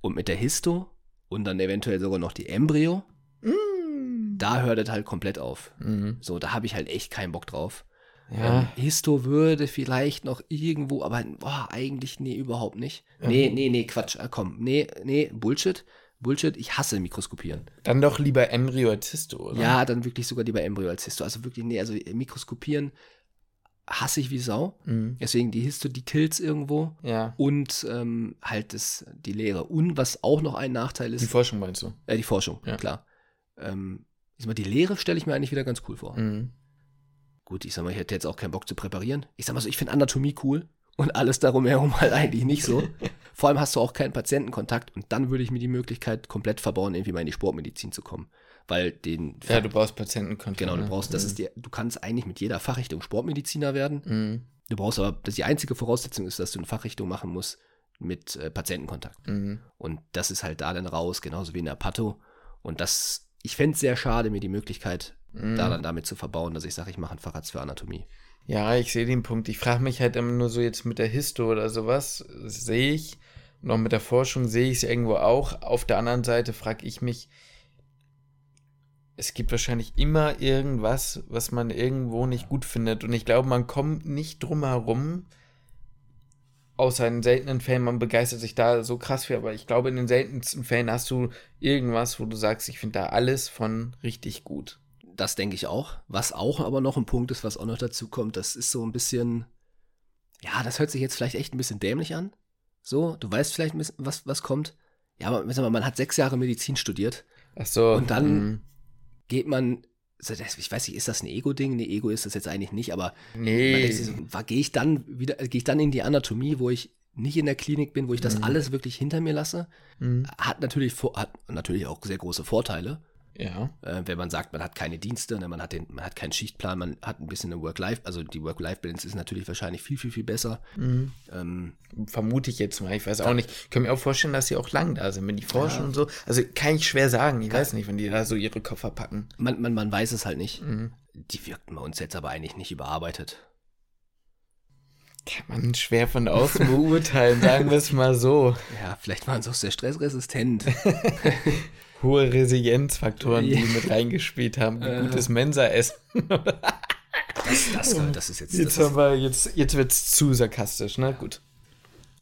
Und mit der Histo und dann eventuell sogar noch die Embryo, Mm. da hört es halt komplett auf. Mhm. So, da habe ich halt echt keinen Bock drauf. Ja. Ähm, Histo würde vielleicht noch irgendwo, aber boah, eigentlich nee, überhaupt nicht. Ja. Nee, nee, nee, Quatsch, äh, komm, nee, nee, Bullshit. Bullshit, ich hasse Mikroskopieren. Dann doch lieber Embryo als Histo, oder? Ja, dann wirklich sogar lieber Embryo als Histo. Also wirklich, nee, also Mikroskopieren hasse ich wie Sau. Mhm. Deswegen die Histo, die killt's irgendwo. Ja. Und ähm, halt das, die Lehre. Und was auch noch ein Nachteil Die ist, Forschung meinst du? äh, die Forschung, Ja. klar. Ähm, ich sag mal, die Lehre stelle ich mir eigentlich wieder ganz cool vor. Mhm. Gut, ich sag mal, ich hätte jetzt auch keinen Bock zu präparieren. Ich sag mal so, ich finde Anatomie cool und alles darum herum halt eigentlich nicht so. [laughs] Vor allem hast du auch keinen Patientenkontakt und dann würde ich mir die Möglichkeit komplett verbauen, irgendwie mal in die Sportmedizin zu kommen. Weil den. Ja, du brauchst Patientenkontakt. genau, du ne? brauchst, das Mhm. ist die, du kannst eigentlich mit jeder Fachrichtung Sportmediziner werden. Mhm. Du brauchst aber, das die einzige Voraussetzung ist, dass du eine Fachrichtung machen musst mit äh, Patientenkontakt. Mhm. Und das ist halt da dann raus, genauso wie in der Pato. Und das, ich fände es sehr schade, mir die Möglichkeit Mhm. da dann damit zu verbauen, dass ich sage, ich mache einen Facharzt für Anatomie. Ja, ich sehe den Punkt. Ich frage mich halt immer nur so jetzt mit der Histo oder sowas, sehe ich. Und auch mit der Forschung sehe ich es irgendwo auch. Auf der anderen Seite frage ich mich, es gibt wahrscheinlich immer irgendwas, was man irgendwo nicht gut findet. Und ich glaube, man kommt nicht drum herum, außer in seltenen Fällen, man begeistert sich da so krass für, aber ich glaube, in den seltensten Fällen hast du irgendwas, wo du sagst, ich finde da alles von richtig gut. Das denke ich auch. Was auch aber noch ein Punkt ist, was auch noch dazu kommt, das ist so ein bisschen, ja, das hört sich jetzt vielleicht echt ein bisschen dämlich an. So, du weißt vielleicht ein bisschen, was, was kommt. Ja, aber sag mal, man hat sechs Jahre Medizin studiert. Ach so. Und dann mm, geht man, ich weiß nicht, ist das ein Ego-Ding? Nee, Ego ist das jetzt eigentlich nicht, aber nee. gehe ich dann wieder, gehe ich dann in die Anatomie, wo ich nicht in der Klinik bin, wo ich das Mhm. alles wirklich hinter mir lasse? Mm, Hat natürlich, hat natürlich auch sehr große Vorteile, ja. äh, wenn man sagt, man hat keine Dienste, ne, man, hat den, man hat keinen Schichtplan, man hat ein bisschen eine Work-Life, also die Work-Life-Balance ist natürlich wahrscheinlich viel, viel, viel besser. Mm. Ähm, Vermute ich jetzt mal. Ich weiß auch nicht. Ich kann mir auch vorstellen, dass sie auch lang da sind, wenn die forschen und so. Also kann ich schwer sagen. Ich weiß nicht, wenn die da so ihre Koffer packen. man, man, man weiß es halt nicht. Mhm. Die wirkten bei uns jetzt aber eigentlich nicht überarbeitet. Kann man schwer von außen beurteilen, sagen wir es mal so. [laughs] Ja, vielleicht waren sie auch sehr stressresistent. [laughs] Hohe Resilienzfaktoren, die mit reingespielt haben. Äh. Gutes Mensa-Essen. Das, das, das ist jetzt. Jetzt, haben wir, jetzt, jetzt wird es zu sarkastisch, ne? Gut.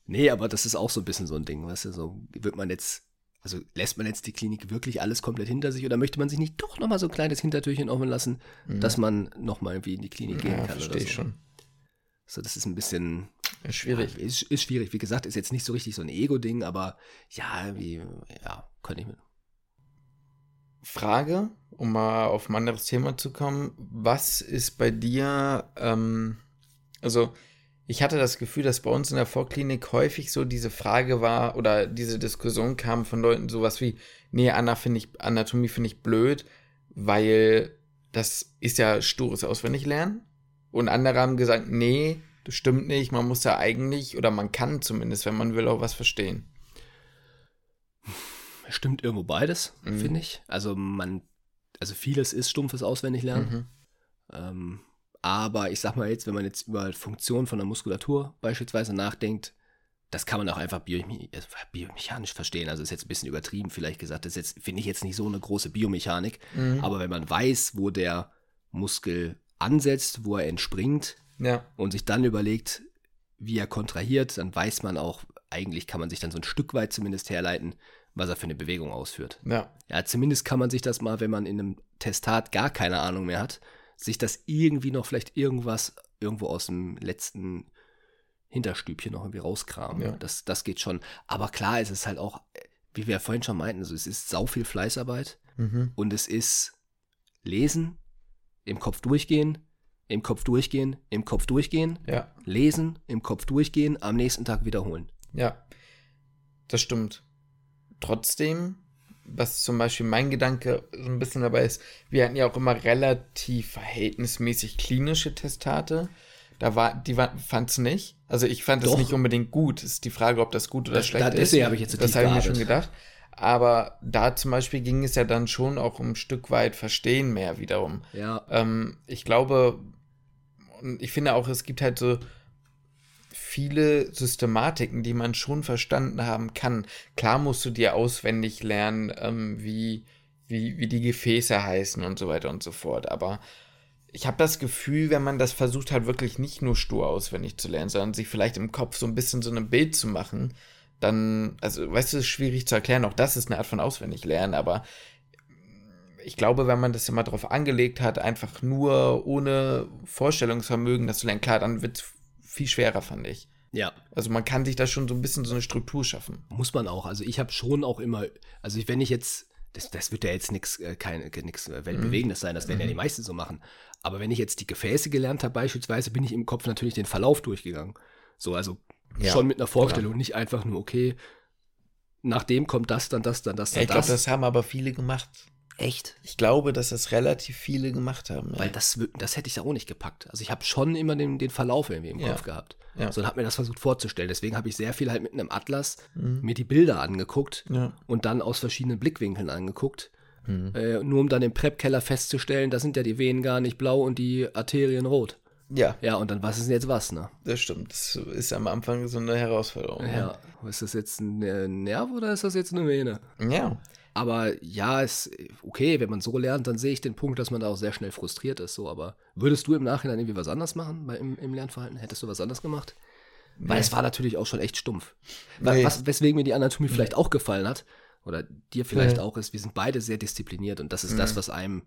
nee, aber das ist auch so ein bisschen so ein Ding, weißt du, so wird man jetzt, also lässt man jetzt die Klinik wirklich alles komplett hinter sich oder möchte man sich nicht doch nochmal so ein kleines Hintertürchen offen lassen, dass man nochmal irgendwie in die Klinik gehen Mhm. Ja, kann oder verstehe so. ich schon. So, das ist ein bisschen, Ja, schwierig. Ja, ist, ist schwierig. Wie gesagt, ist jetzt nicht so richtig so ein Ego-Ding, aber ja, irgendwie, ja, könnte ich mir. Frage, um mal auf ein anderes Thema zu kommen. Was ist bei dir, ähm, also ich hatte das Gefühl, dass bei uns in der Vorklinik häufig so diese Frage war oder diese Diskussion kam von Leuten sowas wie, nee, Anna finde ich, Anatomie finde ich blöd, weil das ist ja stures Auswendiglernen. Und andere haben gesagt, nee, das stimmt nicht, man muss ja eigentlich, oder man kann zumindest, wenn man will, auch was verstehen. Stimmt irgendwo beides, Mhm. finde ich. Also man, also vieles ist stumpfes Auswendiglernen. Mhm. Ähm, aber ich sag mal jetzt, wenn man jetzt über Funktion von der Muskulatur beispielsweise nachdenkt, das kann man auch einfach biomechanisch verstehen. Also ist jetzt ein bisschen übertrieben vielleicht gesagt. Das jetzt, finde ich jetzt nicht so eine große Biomechanik. Mhm. Aber wenn man weiß, wo der Muskel ansetzt, wo er entspringt Ja, und sich dann überlegt, wie er kontrahiert, dann weiß man auch, eigentlich kann man sich dann so ein Stück weit zumindest herleiten, was er für eine Bewegung ausführt. ja, Ja, zumindest kann man sich das mal, wenn man in einem Testat gar keine Ahnung mehr hat, sich das irgendwie noch vielleicht irgendwas irgendwo aus dem letzten Hinterstübchen noch irgendwie rauskramen. Ja. Das, das geht schon. Aber klar, es ist halt auch, wie wir ja vorhin schon meinten, also es ist sau viel Fleißarbeit mhm. und es ist lesen, im Kopf durchgehen, im Kopf durchgehen, im Kopf durchgehen, ja. lesen, im Kopf durchgehen, am nächsten Tag wiederholen. Ja, das stimmt. Trotzdem, was zum Beispiel mein Gedanke so ein bisschen dabei ist, wir hatten ja auch immer relativ verhältnismäßig klinische Testate. Da war, die fand es nicht. Also ich fand es nicht unbedingt gut. Ist die Frage, ob das gut oder Das- schlecht da- ist. deswegen habe ich jetzt so Das habe ich mir schon gedacht. Aber da zum Beispiel ging es ja dann schon auch um ein Stück weit Verstehen mehr wiederum. Ja, Ähm, ich glaube, und ich finde auch, es gibt halt so viele Systematiken, die man schon verstanden haben kann. Klar musst du dir auswendig lernen, ähm, wie, wie, wie die Gefäße heißen und so weiter und so fort. Aber ich habe das Gefühl, wenn man das versucht hat, wirklich nicht nur stur auswendig zu lernen, sondern sich vielleicht im Kopf so ein bisschen so ein Bild zu machen, dann, also, weißt du, es ist schwierig zu erklären, auch das ist eine Art von auswendig lernen, aber ich glaube, wenn man das immer darauf angelegt hat, einfach nur ohne Vorstellungsvermögen das zu lernen, klar, dann wird es viel schwerer, fand ich. ja. Also man kann sich da schon so ein bisschen so eine Struktur schaffen. Muss man auch. Also ich habe schon auch immer, also ich, wenn ich jetzt, das, das wird ja jetzt nichts äh, kein- nix äh, Weltbewegendes sein, das werden ja die meisten so machen. Aber wenn ich jetzt die Gefäße gelernt habe beispielsweise, bin ich im Kopf natürlich den Verlauf durchgegangen. So, also Ja, schon mit einer Vorstellung, nicht einfach nur, okay, nach dem kommt das, dann das, dann das, Ja, dann ich glaube, das. das haben aber viele gemacht. Echt? Ich glaube, dass das relativ viele gemacht haben. Ja. Weil das, das hätte ich da auch nicht gepackt. Also ich habe schon immer den, den Verlauf irgendwie im Ja. Kopf gehabt. Ja. So, und habe mir das versucht vorzustellen. Deswegen habe ich sehr viel halt mit einem Atlas Mhm. mir die Bilder angeguckt ja. und dann aus verschiedenen Blickwinkeln angeguckt. Mhm. Äh, nur um dann im Prep-Keller festzustellen, da sind ja die Venen gar nicht blau und die Arterien rot. ja, Ja, und dann was ist denn jetzt was, ne? das stimmt. Das ist am Anfang so eine Herausforderung. Ja. Ist das jetzt ein Nerv oder ist das jetzt eine Vene? Ja. Aber ja, ist okay, wenn man so lernt, dann sehe ich den Punkt, dass man da auch sehr schnell frustriert ist. So, aber würdest du im Nachhinein irgendwie was anders machen bei, im, im Lernverhalten? Hättest du was anders gemacht? Weil Nee. es war natürlich auch schon echt stumpf. Nee. Was, weswegen mir die Anatomie vielleicht auch gefallen hat, oder dir vielleicht Nee. auch ist, wir sind beide sehr diszipliniert und das ist das, Mhm. was einem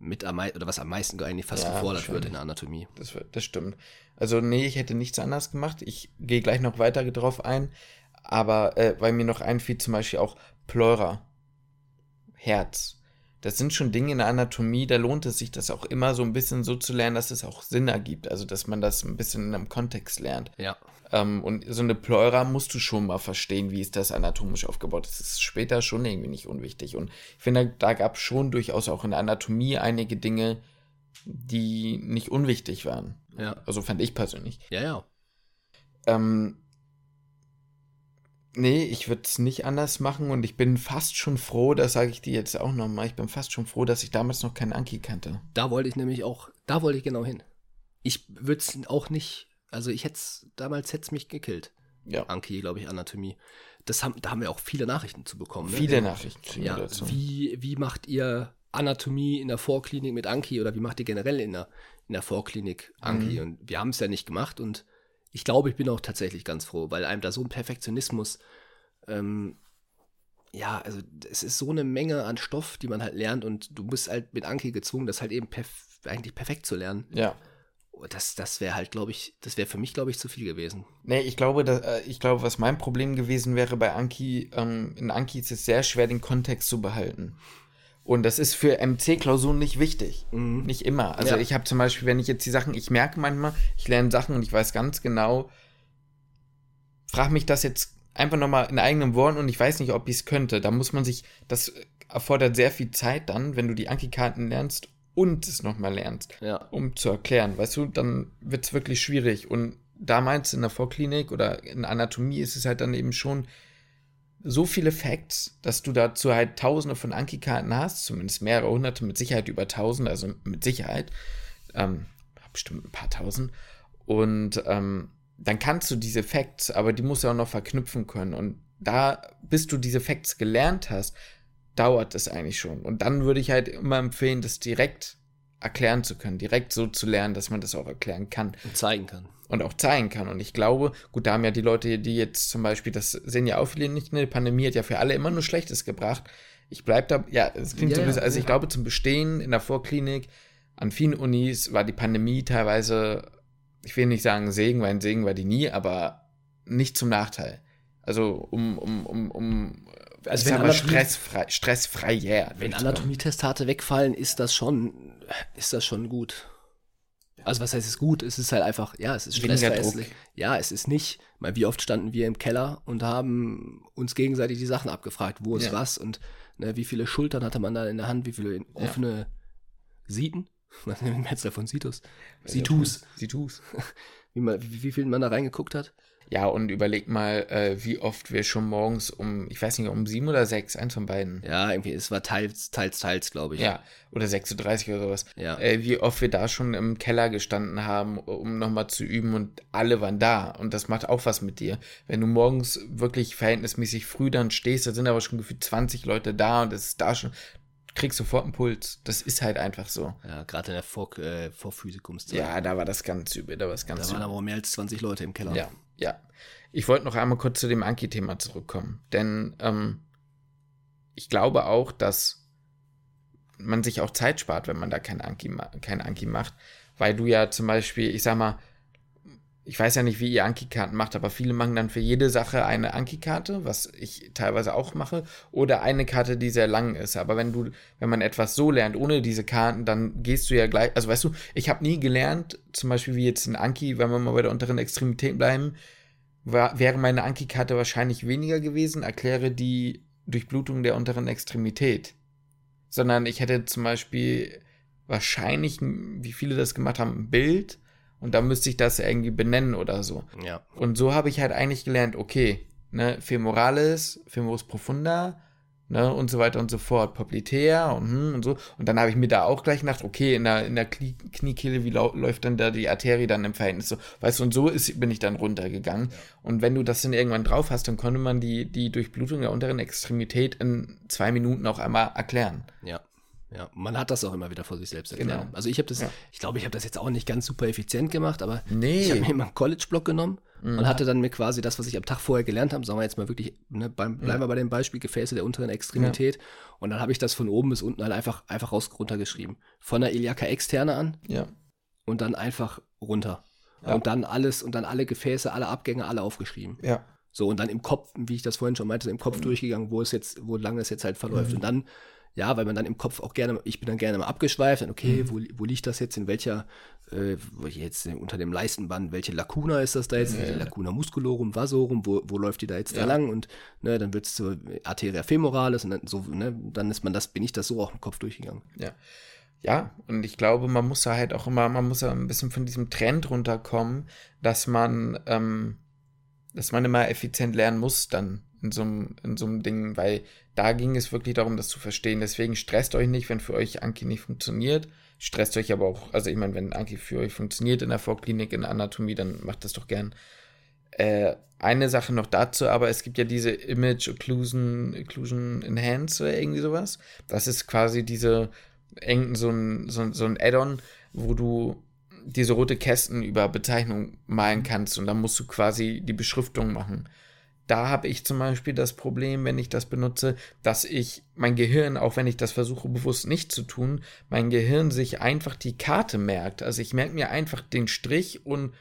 mit am meisten, oder was am meisten eigentlich fast Ja, gefordert wird in der Anatomie. Das, das stimmt. Also, nee, ich hätte nichts anders gemacht. Ich gehe gleich noch weiter drauf ein. Aber äh, weil mir noch einfiel, zum Beispiel auch Pleura, Herz. Das sind schon Dinge in der Anatomie, da lohnt es sich, das auch immer so ein bisschen so zu lernen, dass es auch Sinn ergibt. Also, dass man das ein bisschen in einem Kontext lernt. Ja. Ähm, und so eine Pleura musst du schon mal verstehen, wie ist das anatomisch aufgebaut. Das ist später schon irgendwie nicht unwichtig. Und ich finde, da gab es schon durchaus auch in der Anatomie einige Dinge, die nicht unwichtig waren. Ja. Also fand ich persönlich. Ja, ja. Ähm, nee, ich würde es nicht anders machen und ich bin fast schon froh, das sage ich dir jetzt auch nochmal, ich bin fast schon froh, dass ich damals noch keinen Anki kannte. Da wollte ich nämlich auch, da wollte ich genau hin. Ich würde es auch nicht, also ich hätte damals hätte es mich gekillt. Ja. Anki, glaube ich, Anatomie. Das haben, da haben wir auch viele Nachrichten zu bekommen. Ne? Viele Nachrichten kriegen Ja, wir dazu. wie, wie macht ihr Anatomie in der Vorklinik mit Anki oder wie macht ihr generell in der, in der Vorklinik Anki? Mhm. Und wir haben es ja nicht gemacht und ich glaube, ich bin auch tatsächlich ganz froh, weil einem da so ein Perfektionismus, ähm, ja, also es ist so eine Menge an Stoff, die man halt lernt und du bist halt mit Anki gezwungen, das halt eben perf eigentlich perfekt zu lernen. Ja. Das, das wäre halt, glaube ich, das wäre für mich, glaube ich, zu viel gewesen. Nee, ich glaube, dass, äh, ich glaube, was mein Problem gewesen wäre bei Anki, ähm, in Anki ist es sehr schwer, den Kontext zu behalten. Und das ist für MC-Klausuren nicht wichtig. Mhm. Nicht immer. Also Ja. ich habe zum Beispiel, wenn ich jetzt die Sachen, ich merke manchmal, ich lerne Sachen und ich weiß ganz genau, frage mich das jetzt einfach nochmal in eigenen Worten und ich weiß nicht, ob ich es könnte. Da muss man sich, das erfordert sehr viel Zeit dann, wenn du die Anki-Karten lernst und es nochmal lernst Ja. um zu erklären. Weißt du, dann wird es wirklich schwierig. Und damals in der Vorklinik oder in Anatomie ist es halt dann eben schon so viele Facts, dass du dazu halt tausende von Anki-Karten hast, zumindest mehrere hunderte, mit Sicherheit über tausend, also mit Sicherheit. Ähm, bestimmt ein paar tausend. Und ähm, dann kannst du diese Facts, aber die musst du auch noch verknüpfen können. Und da, bis du diese Facts gelernt hast, dauert es eigentlich schon. Und dann würde ich halt immer empfehlen, das direkt erklären zu können, direkt so zu lernen, dass man das auch erklären kann Und zeigen kann. Und auch zeigen kann. Und ich glaube, gut, da haben ja die Leute, die jetzt zum Beispiel, das sehen ja auch viele nicht, ne, die Pandemie hat ja für alle immer nur Schlechtes gebracht. Ich bleib da, ja, es klingt Ja, so ja, böse, also ja. ich glaube, zum Bestehen in der Vorklinik an vielen Unis war die Pandemie teilweise, ich will nicht sagen Segen, weil ein Segen war die nie, aber nicht zum Nachteil. Also um, um, um, um Also ich wenn mal, stressfrei, stressfrei, yeah. Wenn Anatomietestate wegfallen, ist das schon, ist das schon gut. Also was heißt es gut? Es ist halt einfach, ja, es ist. Druck. Ja, es ist nicht, weil wie oft standen wir im Keller und haben uns gegenseitig die Sachen abgefragt, wo ist Ja. was und ne, wie viele Schultern hatte man da in der Hand, wie viele offene Sieten? [laughs] Was nennen wir jetzt davon? Situs? Situs. Situs. [laughs] Wie, man, wie, wie viel man da reingeguckt hat? Ja, und überleg mal, äh, wie oft wir schon morgens um, ich weiß nicht, um sieben oder sechs, eins von beiden. Ja, irgendwie, es war teils, teils, teils, glaube ich. Ja, oder 6.30 Uhr oder sowas. Ja. Äh, wie oft wir da schon im Keller gestanden haben, um nochmal zu üben und alle waren da. Und das macht auch was mit dir. Wenn du morgens wirklich verhältnismäßig früh dann stehst, da sind aber schon gefühlt 20 Leute da und es ist da schon, du kriegst sofort einen Puls. Das ist halt einfach so. Ja, gerade in der Vor äh, Vorphysikumszeit. Ja, da war das ganz übel, da war das Da ganz waren übel. aber auch mehr als 20 Leute im Keller. Ja, ja. Ich wollte noch einmal kurz zu dem Anki-Thema zurückkommen. Denn ähm, ich glaube auch, dass man sich auch Zeit spart, wenn man da kein Anki, kein Anki macht. Weil du ja zum Beispiel, ich sag mal, ich weiß ja nicht, wie ihr Anki-Karten macht, aber viele machen dann für jede Sache eine Anki-Karte, was ich teilweise auch mache, oder eine Karte, die sehr lang ist. Aber wenn du, wenn man etwas so lernt, ohne diese Karten, dann gehst du ja gleich, also weißt du, ich habe nie gelernt, zum Beispiel wie jetzt ein Anki, wenn wir mal bei der unteren Extremität bleiben, war, wäre meine Anki-Karte wahrscheinlich weniger gewesen, erkläre die Durchblutung der unteren Extremität. Sondern ich hätte zum Beispiel wahrscheinlich, wie viele das gemacht haben, ein Bild und da müsste ich das irgendwie benennen oder so. Ja. Und so habe ich halt eigentlich gelernt, okay, ne, Femoralis, Femoris profunda, ne, und so weiter und so fort, Poplitea und, hm, und so. Und dann habe ich mir da auch gleich gedacht, okay, in der, in der Knie Kniekehle, wie läuft dann da die Arterie dann im Verhältnis so, weißt du, und so ist, bin ich dann runtergegangen. Und wenn du das dann irgendwann drauf hast, dann konnte man die, die Durchblutung der unteren Extremität in zwei Minuten auch einmal erklären. Ja. Ja, man hat das auch immer wieder vor sich selbst erklärt. Genau. Also ich habe das, Ja. ich glaube, ich habe das jetzt auch nicht ganz super effizient gemacht, aber Nee. ich habe mir immer einen College-Block genommen und hatte dann mir quasi das, was ich am Tag vorher gelernt habe, sagen wir jetzt mal wirklich, ne, beim, bleiben Ja. wir bei dem Beispiel Gefäße der unteren Extremität. Und dann habe ich das von oben bis unten halt einfach, einfach raus runtergeschrieben. Von der Iliaka externe an Ja. und dann einfach runter. Ja. Und dann alles und dann alle Gefäße, alle Abgänge, alle aufgeschrieben. Ja. So, und dann im Kopf, wie ich das vorhin schon meinte, im Kopf durchgegangen, wo es jetzt, wo lange es jetzt halt verläuft. Und dann, ja, weil man dann im Kopf auch gerne, ich bin dann gerne mal abgeschweift, dann, okay, wo, wo liegt das jetzt, in welcher, äh, jetzt unter dem Leistenband, welche Lacuna ist das da jetzt, welche Lacuna musculorum, vasorum, wo, wo läuft die da jetzt da Ja. lang? Und ne, dann wird es zur Arteria femoralis und dann so, ne, dann ist man das, bin ich das so auch im Kopf durchgegangen. Ja. Ja, und ich glaube, man muss da halt auch immer, man muss da ein bisschen von diesem Trend runterkommen, dass man, ähm, dass man immer effizient lernen muss dann in so einem, in so einem Ding, weil da ging es wirklich darum, das zu verstehen. Deswegen stresst euch nicht, wenn für euch Anki nicht funktioniert. Stresst euch aber auch, also ich meine, wenn Anki für euch funktioniert in der Vorklinik, in der Anatomie, dann macht das doch gern. Äh, eine Sache noch dazu, aber es gibt ja diese Image Occlusion, Occlusion Enhance oder irgendwie sowas. Das ist quasi diese, so ein, so, so ein Add-on, wo du diese rote Kästen über Bezeichnung malen kannst und dann musst du quasi die Beschriftung machen. Da habe ich zum Beispiel das Problem, wenn ich das benutze, dass ich mein Gehirn, auch wenn ich das versuche bewusst nicht zu tun, mein Gehirn sich einfach die Karte merkt. Also ich merke mir einfach den Strich und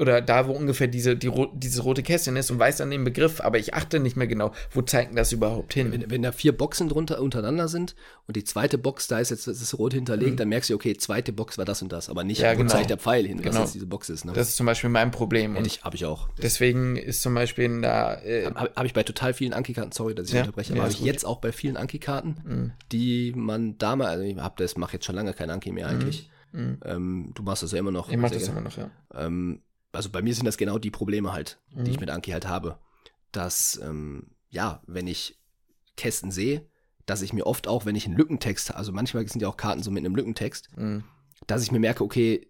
oder da, wo ungefähr diese, die, ro- diese rote Kästchen ist und weiß dann den Begriff, aber ich achte nicht mehr genau, wo zeigt das überhaupt hin. Wenn, wenn da vier Boxen drunter untereinander sind und die zweite Box, da ist jetzt das ist rot hinterlegt, dann merkst du, okay, zweite Box war das und das, aber nicht, Mhm. Ja, wo genau. zeigt der Pfeil hin, was Genau. jetzt diese Box ist. Ne? Das ist zum Beispiel mein Problem. Und ich, habe ich auch. deswegen ist zum Beispiel in der, äh, Habe hab ich bei total vielen Anki-Karten, sorry, dass ich Ja, unterbreche, ja, aber habe ist ich jetzt auch bei vielen Anki-Karten, Mhm. die man damals, also ich habe das, mache jetzt schon lange kein Anki mehr eigentlich. Ähm, du machst das ja immer noch. Mhm. ich mache sehr das gerne. immer noch, ja. Ähm, also bei mir sind das genau die Probleme halt, die Mhm. ich mit Anki halt habe. Dass, ähm, ja, wenn ich Kästen sehe, dass ich mir oft auch, wenn ich einen Lückentext, also manchmal sind ja auch Karten so mit einem Lückentext, Mhm. dass ich mir merke, okay,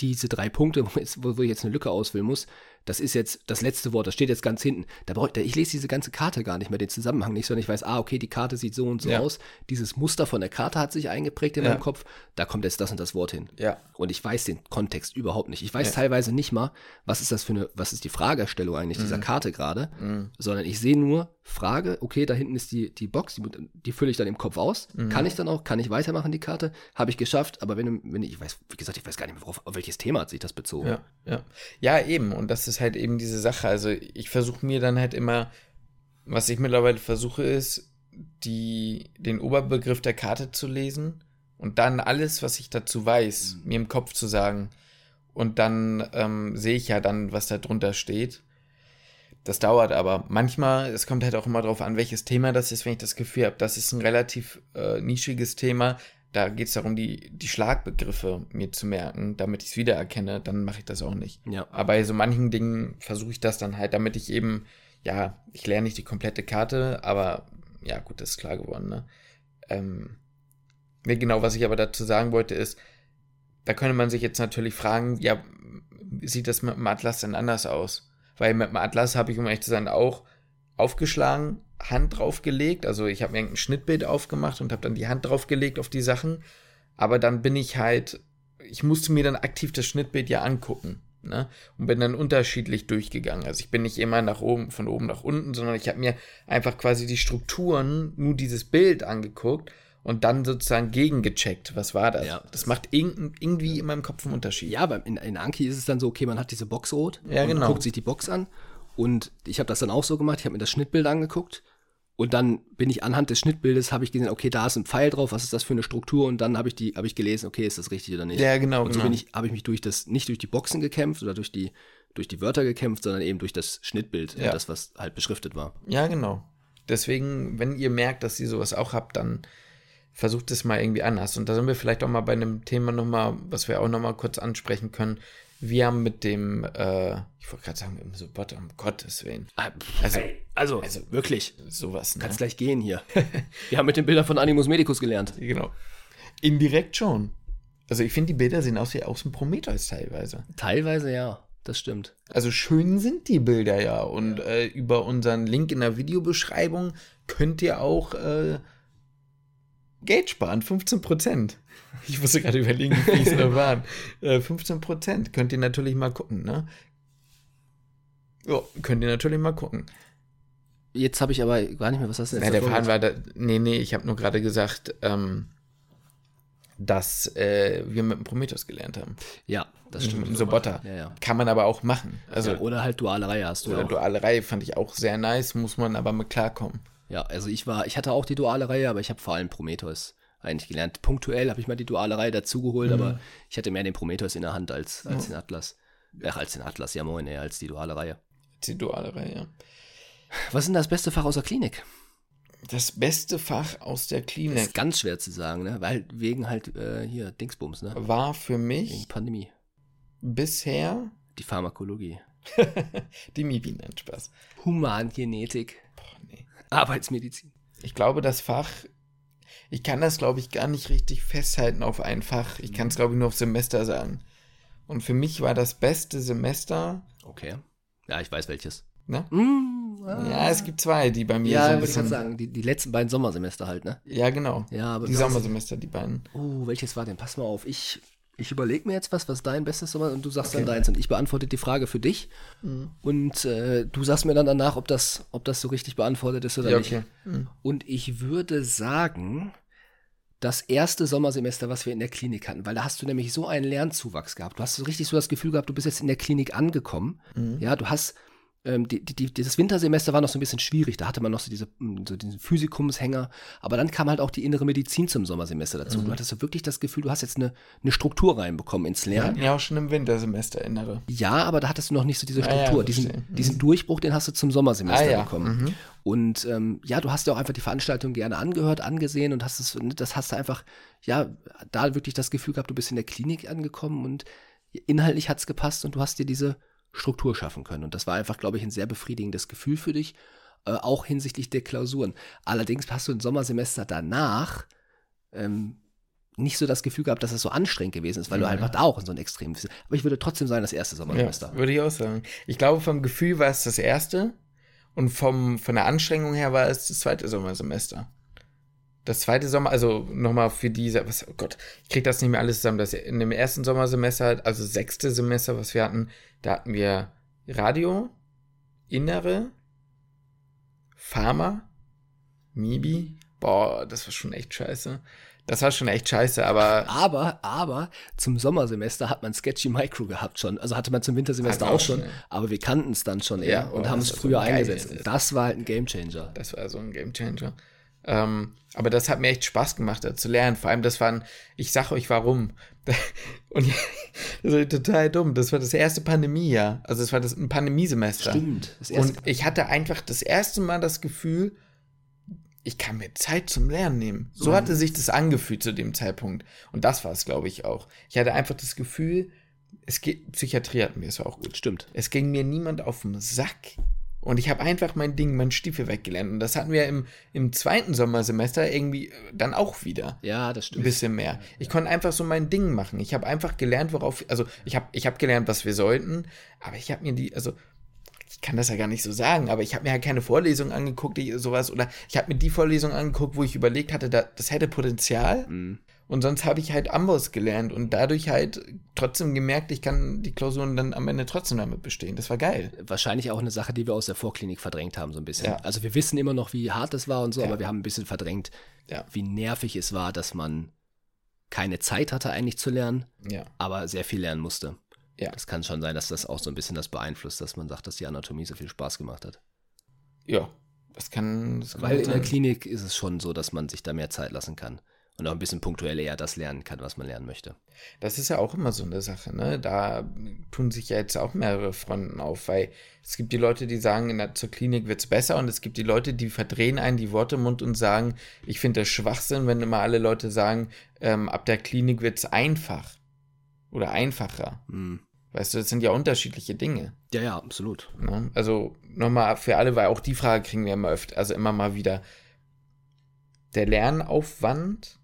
diese drei Punkte, wo, jetzt, wo ich jetzt eine Lücke ausfüllen muss, das ist jetzt das letzte Wort, das steht jetzt ganz hinten. Da brauch, da, ich lese diese ganze Karte gar nicht mehr, den Zusammenhang nicht, sondern ich weiß, ah, okay, die Karte sieht so und so Ja. aus. Dieses Muster von der Karte hat sich eingeprägt in Ja. meinem Kopf. Da kommt jetzt das und das Wort hin. Ja. Und ich weiß den Kontext überhaupt nicht. Ich weiß teilweise nicht mal, was ist das für eine, was ist die Fragestellung eigentlich Mhm. dieser Karte gerade, sondern ich sehe nur Frage, okay, da hinten ist die, die Box, die, die fülle ich dann im Kopf aus. Mhm. Kann ich dann auch, kann ich weitermachen, die Karte? Habe ich geschafft, aber wenn, wenn ich, ich weiß, wie gesagt, ich weiß gar nicht mehr, worauf, auf welches Thema hat sich das bezogen. Ja, ja. Ja, eben. Und das ist halt eben diese Sache. Also ich versuche mir dann halt immer, was ich mittlerweile versuche, ist, die, den Oberbegriff der Karte zu lesen und dann alles, was ich dazu weiß, mir im Kopf zu sagen. Und dann ähm, sehe ich ja dann, was da drunter steht. Das dauert aber. Manchmal, es kommt halt auch immer darauf an, welches Thema das ist, wenn ich das Gefühl habe, das ist ein relativ äh, nischiges Thema. Da geht es darum, die, die Schlagbegriffe mir zu merken, damit ich es wiedererkenne, dann mache ich das auch nicht. Ja. Aber bei so manchen Dingen versuche ich das dann halt, damit ich eben, ja, ich lerne nicht die komplette Karte, aber ja, gut, das ist klar geworden, ne? Ähm, genau, was ich aber dazu sagen wollte, ist, da könnte man sich jetzt natürlich fragen, ja, sieht das mit dem Atlas denn anders aus? Weil mit dem Atlas habe ich, um ehrlich zu sein, auch aufgeschlagen, Hand draufgelegt. Also ich habe mir ein Schnittbild aufgemacht und habe dann die Hand draufgelegt auf die Sachen. Aber dann bin ich halt, ich musste mir dann aktiv das Schnittbild ja angucken. Ne? Und bin dann unterschiedlich durchgegangen. Also ich bin nicht immer nach oben, von oben nach unten, sondern ich habe mir einfach quasi die Strukturen, nur dieses Bild angeguckt und dann sozusagen gegengecheckt. Was war das? Ja. Das macht irgend, irgendwie in meinem Kopf einen Unterschied. Ja, aber in, in Anki ist es dann so, okay, man hat diese Box rot Ja, und genau. guckt sich die Box an. Und ich habe das dann auch so gemacht, ich habe mir das Schnittbild angeguckt und dann bin ich anhand des Schnittbildes, habe ich gesehen, okay, da ist ein Pfeil drauf, was ist das für eine Struktur? Und dann habe ich die, habe ich gelesen, okay, ist das richtig oder nicht? Ja, genau, Und so genau. bin ich, habe ich mich durch das, nicht durch die Boxen gekämpft oder durch die, durch die Wörter gekämpft, sondern eben durch das Schnittbild, Ja. das, was halt beschriftet war. Ja, genau. Deswegen, wenn ihr merkt, dass ihr sowas auch habt, dann versucht es mal irgendwie anders. Und da sind wir vielleicht auch mal bei einem Thema nochmal, was wir auch nochmal kurz ansprechen können. Wir haben mit dem, äh, ich wollte gerade sagen, mit dem Support, um Gottes Willen. Also, also, also- wirklich, Sowas, ne? kannst gleich gehen hier. [laughs] Wir haben mit den Bildern von Animus Medicus gelernt. Genau. Indirekt schon. Also ich finde, die Bilder sehen aus wie aus dem Prometheus teilweise. Teilweise ja, das stimmt. Also schön sind die Bilder ja. Und Äh, über unseren Link in der Videobeschreibung könnt ihr auch äh, Geld sparen, 15 Prozent. [laughs] Ich musste gerade überlegen, wie viel es da waren. Äh, 15 Prozent könnt ihr natürlich mal gucken, ne? Ja, könnt ihr natürlich mal gucken. Jetzt habe ich aber gar nicht mehr, was hast du denn Ja, der Faden war da, nee, nee, ich habe nur gerade gesagt, ähm, dass äh, wir mit dem Prometheus gelernt haben. Ja, das Mit stimmt. dem Sobotter. Ja, ja. Kann man aber auch machen. Also, ja, oder halt duale Reihe hast du oder auch. duale Reihe fand ich auch sehr nice, muss man aber mit klarkommen. Ja, also ich war, ich hatte auch die duale Reihe, aber ich habe vor allem Prometheus eigentlich gelernt. Punktuell habe ich mal die duale Reihe dazugeholt, Mhm. aber ich hatte mehr den Prometheus in der Hand als, als den Atlas. Ach, als den Atlas, ja moin, eher als die duale Reihe. Die duale Reihe, ja. Was ist denn das beste Fach aus der Klinik? Das beste Fach aus der Das Klinik ist ganz schwer zu sagen, ne? Weil wegen halt äh, hier Dingsbums, ne? war für Wegen mich Pandemie. bisher Die Pharmakologie. [laughs] die Mibi nennt Spaß. Humangenetik. Boah, nee. Arbeitsmedizin. Ich glaube, das Fach, ich kann das, glaube ich, gar nicht richtig festhalten auf ein Fach. Ich kann es, glaube ich, nur auf Semester sagen. Und für mich war das beste Semester, Okay. Ja, ich weiß welches. ne? Mm, ah. Ja, es gibt zwei, die bei mir Ja, so ein würde ich gerade bisschen. sagen, die, die letzten beiden Sommersemester halt, ne? Ja, genau. Ja, aber Die Sommersemester, die beiden. Oh, welches war denn? Pass mal auf. Ich, ich überlege mir jetzt was, was dein bestes Sommer und du sagst Okay. dann deins und ich beantworte die Frage für dich. Und äh, du sagst mir dann danach, ob das, ob das so richtig beantwortet ist oder Ja, nicht. okay. Mhm. Und ich würde sagen, das erste Sommersemester, was wir in der Klinik hatten, weil da hast du nämlich so einen Lernzuwachs gehabt. Du hast so richtig so das Gefühl gehabt, du bist jetzt in der Klinik angekommen. Mhm. Ja, du hast ähm, die, die, dieses Wintersemester war noch so ein bisschen schwierig. Da hatte man noch so, diese, mm, so diesen Physikumshänger. Aber dann kam halt auch die innere Medizin zum Sommersemester dazu. Mhm. Du hattest so wirklich das Gefühl, du hast jetzt eine, eine Struktur reinbekommen ins Lernen. ja auch schon im Wintersemester innere. Ja, aber da hattest du noch nicht so diese Ah ja, Struktur. diesen, Mhm. diesen Durchbruch, den hast du zum Sommersemester Ah ja, bekommen. mhm. Und ähm, ja, du hast ja auch einfach die Veranstaltung gerne angehört, angesehen und hast es, das hast du einfach, ja, da wirklich das Gefühl gehabt, du bist in der Klinik angekommen und inhaltlich hat es gepasst und du hast dir diese Struktur schaffen können. Und das war einfach, glaube ich, ein sehr befriedigendes Gefühl für dich, äh, auch hinsichtlich der Klausuren. Allerdings hast du im Sommersemester danach ähm, nicht so das Gefühl gehabt, dass es so anstrengend gewesen ist, weil du Ja. einfach da auch in so ein Extrem bist. Aber ich würde trotzdem sagen, das erste Sommersemester. Ja, würde ich auch sagen. Ich glaube, vom Gefühl war es das erste und vom, von der Anstrengung her war es das zweite Sommersemester. Das zweite Sommer, also nochmal für diese, was, oh Gott, ich krieg das nicht mehr alles zusammen. Das in dem ersten Sommersemester, also sechste Semester, was wir hatten, da hatten wir Radio, Innere, Pharma, Mibi. Boah, das war schon echt scheiße. Das war schon echt scheiße, aber [laughs] Aber, aber zum Sommersemester hat man Sketchy Micro gehabt schon. Also hatte man zum Wintersemester auch schon, ja. aber wir kannten es dann schon eher Ja, und oh, haben das es so früher geil. eingesetzt. Das war halt ein Gamechanger. Das war so ein Gamechanger. Ähm, aber das hat mir echt Spaß gemacht, da zu lernen. Vor allem, das waren, ich sag euch warum. [laughs] Und [laughs] das war total dumm. Das war das erste Pandemiejahr. Also es war das ein Pandemiesemester. Stimmt. Das erste, Und ich hatte einfach das erste Mal das Gefühl, ich kann mir Zeit zum Lernen nehmen. So hatte sich das angefühlt zu dem Zeitpunkt. Und das war es, glaube ich, auch. Ich hatte einfach das Gefühl, es geht, Psychiatrie hatten wir, es war auch gut. stimmt. Es ging mir niemand auf den Sack. Und ich habe einfach mein Ding, mein Stiefel weggelernt. Und das hatten wir im, im zweiten Sommersemester irgendwie äh, dann auch wieder. Ja, das Ein stimmt. bisschen mehr. Ich konnte einfach so mein Ding machen. Ich habe einfach gelernt, worauf, also ich habe ich hab gelernt, was wir sollten, aber ich habe mir die, also ich kann das ja gar nicht so sagen, aber ich habe mir halt keine Vorlesung angeguckt, die, sowas, oder ich habe mir die Vorlesung angeguckt, wo ich überlegt hatte, da, das hätte Potenzial. Mhm. Und sonst habe ich halt Amboss gelernt und dadurch halt trotzdem gemerkt, ich kann die Klausuren dann am Ende trotzdem damit bestehen. Das war geil. Wahrscheinlich auch eine Sache, die wir aus der Vorklinik verdrängt haben, so ein bisschen. Ja. Also wir wissen immer noch, wie hart es war und so, Ja. aber wir haben ein bisschen verdrängt, Ja. wie nervig es war, dass man keine Zeit hatte, eigentlich zu lernen, aber sehr viel lernen musste. Ja. Das kann schon sein, dass das auch so ein bisschen das beeinflusst, dass man sagt, dass die Anatomie so viel Spaß gemacht hat. Ja. Das kann. Das kann Weil in der. Klinik ist es schon so, dass man sich da mehr Zeit lassen kann und auch ein bisschen punktuell eher das lernen kann, was man lernen möchte. Das ist ja auch immer so eine Sache, ne? Da tun sich ja jetzt auch mehrere Fronten auf, weil es gibt die Leute, die sagen, in der, zur Klinik wird's besser und es gibt die Leute, die verdrehen einen die Worte im Mund und sagen, ich finde das Schwachsinn, wenn immer alle Leute sagen, ähm, ab der Klinik wird's einfach oder einfacher. Hm. Weißt du, das sind ja unterschiedliche Dinge. Ja, ja, absolut. Ne? Also nochmal für alle, weil auch die Frage kriegen wir immer öfter, also immer mal wieder. Der Lernaufwand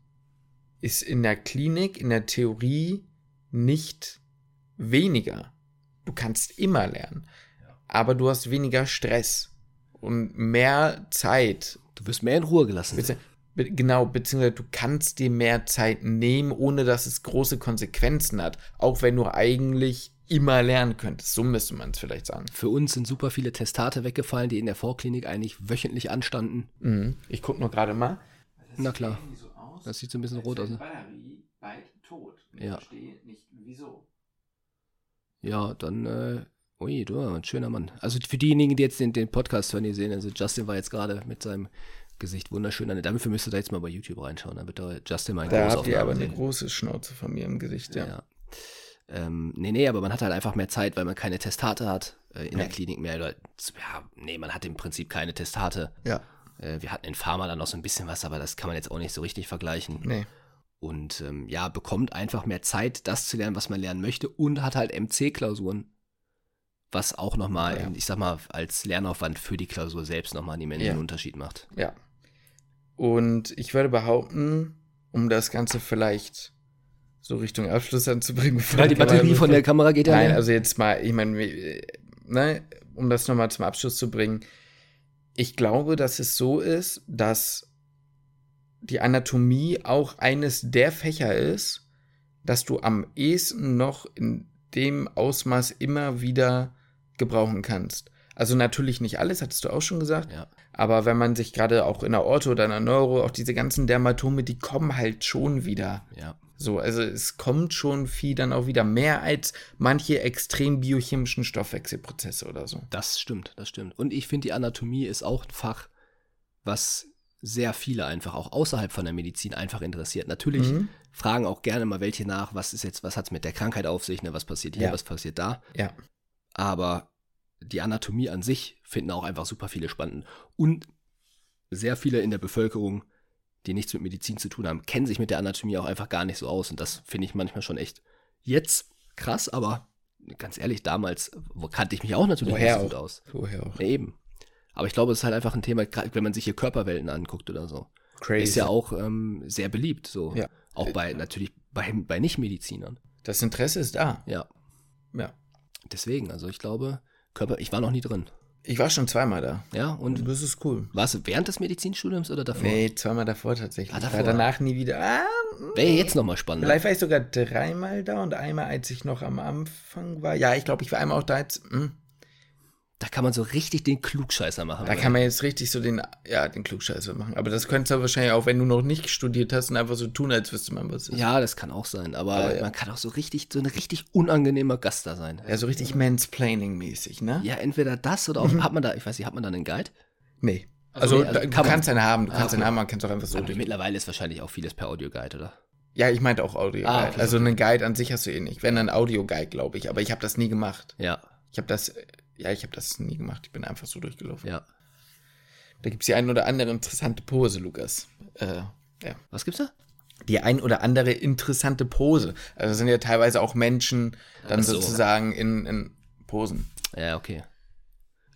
ist in der Klinik, in der Theorie nicht weniger. Du kannst immer lernen, aber du hast weniger Stress und mehr Zeit. Du wirst mehr in Ruhe gelassen. Bezieh be genau, beziehungsweise du kannst dir mehr Zeit nehmen, ohne dass es große Konsequenzen hat, auch wenn du eigentlich immer lernen könntest. So müsste man es vielleicht sagen. Für uns sind super viele Testate weggefallen, die in der Vorklinik eigentlich wöchentlich anstanden. Mhm. Ich gucke nur gerade mal. Na klar. Das sieht so ein bisschen rot aus. ne? Batterie bald tot. Ich Ja. verstehe nicht, wieso. Ja, dann, äh, ui, du, ein schöner Mann. Also für diejenigen, die jetzt den, den Podcast hören, die sehen, also Justin war jetzt gerade mit seinem Gesicht wunderschön. an- Dafür müsst ihr da jetzt mal bei YouTube reinschauen. Dann wird da Justin mal ein Da habt ihr aber Aufnahme eine sehen. große Schnauze von mir im Gesicht, ja. Ja. Ähm, nee, nee, aber man hat halt einfach mehr Zeit, weil man keine Testate hat äh, in der Ja. Klinik mehr. Oder, ja, nee, man hat im Prinzip keine Testate. Ja. Äh, wir hatten in Pharma dann noch so ein bisschen was, aber das kann man jetzt auch nicht so richtig vergleichen. Nee. Und ähm, ja, bekommt einfach mehr Zeit, das zu lernen, was man lernen möchte und hat halt MC-Klausuren, was auch nochmal, Ja. ich sag mal, als Lernaufwand für die Klausur selbst nochmal einen immensen Ja. Unterschied macht. Ja. Und ich würde behaupten, um das Ganze vielleicht so Richtung Abschluss anzubringen, Weil die Kamera Batterie so von der Kamera geht ja Nein, also jetzt mal, ich meine, wir- ne, um das nochmal zum Abschluss zu bringen. Ich glaube, dass es so ist, dass die Anatomie auch eines der Fächer ist, dass du am ehesten noch in dem Ausmaß immer wieder gebrauchen kannst. Also natürlich nicht alles, hattest du auch schon gesagt. Ja. Aber wenn man sich gerade auch in der Ortho oder in der Neuro, auch diese ganzen Dermatome, die kommen halt schon wieder. ja. So, also es kommt schon viel dann auch wieder mehr als manche extrem biochemischen Stoffwechselprozesse oder so. Das stimmt, das stimmt. Und ich finde, die Anatomie ist auch ein Fach, was sehr viele einfach auch außerhalb von der Medizin einfach interessiert. Natürlich Mhm. fragen auch gerne mal welche nach, was ist jetzt, was hat es mit der Krankheit auf sich, ne? was passiert hier, Ja. was passiert da. Ja. Aber die Anatomie an sich finden auch einfach super viele spannend. Und sehr viele in der Bevölkerung, die nichts mit Medizin zu tun haben, kennen sich mit der Anatomie auch einfach gar nicht so aus. Und das finde ich manchmal schon echt jetzt krass, aber ganz ehrlich, damals wo kannte ich mich auch natürlich Woher nicht so gut auch? aus. Woher auch? Ja, eben. Aber ich glaube, es ist halt einfach ein Thema, wenn man sich hier Körperwelten anguckt oder so. Crazy. Ist ja auch ähm, sehr beliebt, so. Ja. Auch bei, natürlich bei, bei Nichtmedizinern. Das Interesse ist da. Ja. Ja. Deswegen, also ich glaube, Körper, ich war noch nie drin. Ich war schon zweimal da. Ja, und das ist cool. warst du während des Medizinstudiums oder davor? Nee, zweimal davor tatsächlich. Ah, davor. war danach nie wieder. Ah, Wäre jetzt nochmal spannend. vielleicht war ich sogar dreimal da und einmal, als ich noch am Anfang war. Ja, ich glaube, ich war einmal auch da jetzt. Hm. Da kann man so richtig den Klugscheißer machen. Da kann man jetzt richtig so den, ja, den Klugscheißer machen. Aber das könntest du wahrscheinlich auch, wenn du noch nicht studiert hast und einfach so tun, als wüsste man, was ist. ja, das kann auch sein, aber Aber ja. man kann auch so richtig, so ein richtig unangenehmer Gast da sein. Ja, so richtig Mansplaining-mäßig, ne? Ja, entweder das oder auch, hat man da, ich weiß nicht, hat man da einen Guide? Nee. Also Also, nee, also da, du kann man- kannst einen haben, du Ah, kannst okay. einen haben, man kann es auch einfach so Aber durch. mittlerweile ist wahrscheinlich auch vieles per Audioguide, oder? Ja, ich meinte auch Audio. Ah, Guide. okay, also okay. einen Guide an sich hast du eh nicht. Wenn dann Audio-Guide, glaube ich. Aber ich habe das nie gemacht. Ja, Ich habe das, ja, ich habe das nie gemacht. Ich bin einfach so durchgelaufen. ja. Da gibt es die ein oder andere interessante Pose, Lukas. Äh, ja. Was gibt's da? Die ein oder andere interessante Pose. Also das sind ja teilweise auch Menschen dann so. sozusagen in, in Posen. Ja, okay.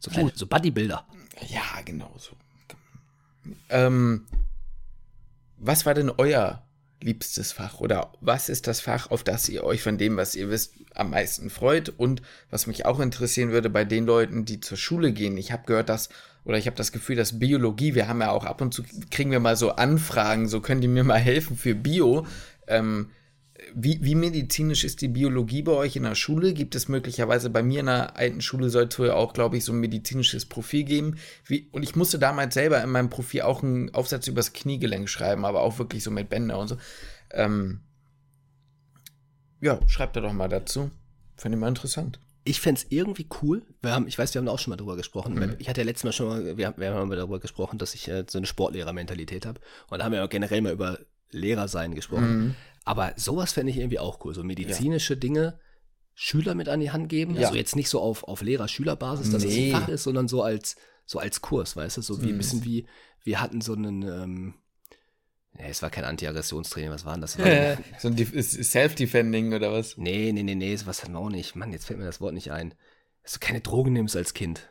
So, kleine, so Bodybuilder. Ja, genau so. Ähm, was war denn euer liebstes Fach oder was ist das Fach, auf das ihr euch von dem, was ihr wisst, am meisten freut? Und was mich auch interessieren würde bei den Leuten, die zur Schule gehen. Ich habe gehört, dass oder ich habe das Gefühl, dass Biologie, wir haben ja auch ab und zu kriegen wir mal so Anfragen, so können die mir mal helfen für Bio. Ähm, wie, wie medizinisch ist die Biologie bei euch in der Schule? Gibt es möglicherweise bei mir in der alten Schule soll es wohl auch, glaube ich, so ein medizinisches Profil geben? Wie, und ich musste damals selber in meinem Profil auch einen Aufsatz übers Kniegelenk schreiben, aber auch wirklich so mit Bänder und so. Ähm, ja, schreibt da doch mal dazu. Fände ich mal interessant. Ich fänd's irgendwie cool. Wir haben, ich weiß, wir haben auch schon mal drüber gesprochen. Mhm. Ich hatte ja letztes Mal schon mal, wir, haben- wir haben mal darüber gesprochen, dass ich äh, so eine Sportlehrermentalität habe. Und da haben wir ja generell mal über Lehrer sein gesprochen. Mhm. Aber sowas fände ich irgendwie auch cool. So medizinische Dinge Schüler mit an die Hand geben. Ja. Also jetzt nicht so auf, auf Lehrer-Schüler-Basis, dass Nee. es ein Fach ist, sondern so als, so als Kurs, weißt du? So wie ein Mhm. bisschen wie, wir hatten so einen, ähm, nee, es war kein Anti-Aggressionstraining, was war denn das? [laughs] so ein Self-Defending oder was? nee, nee, nee, nee, sowas hatten wir auch nicht. Mann, jetzt fällt mir das Wort nicht ein. Dass du keine Drogen nimmst als Kind.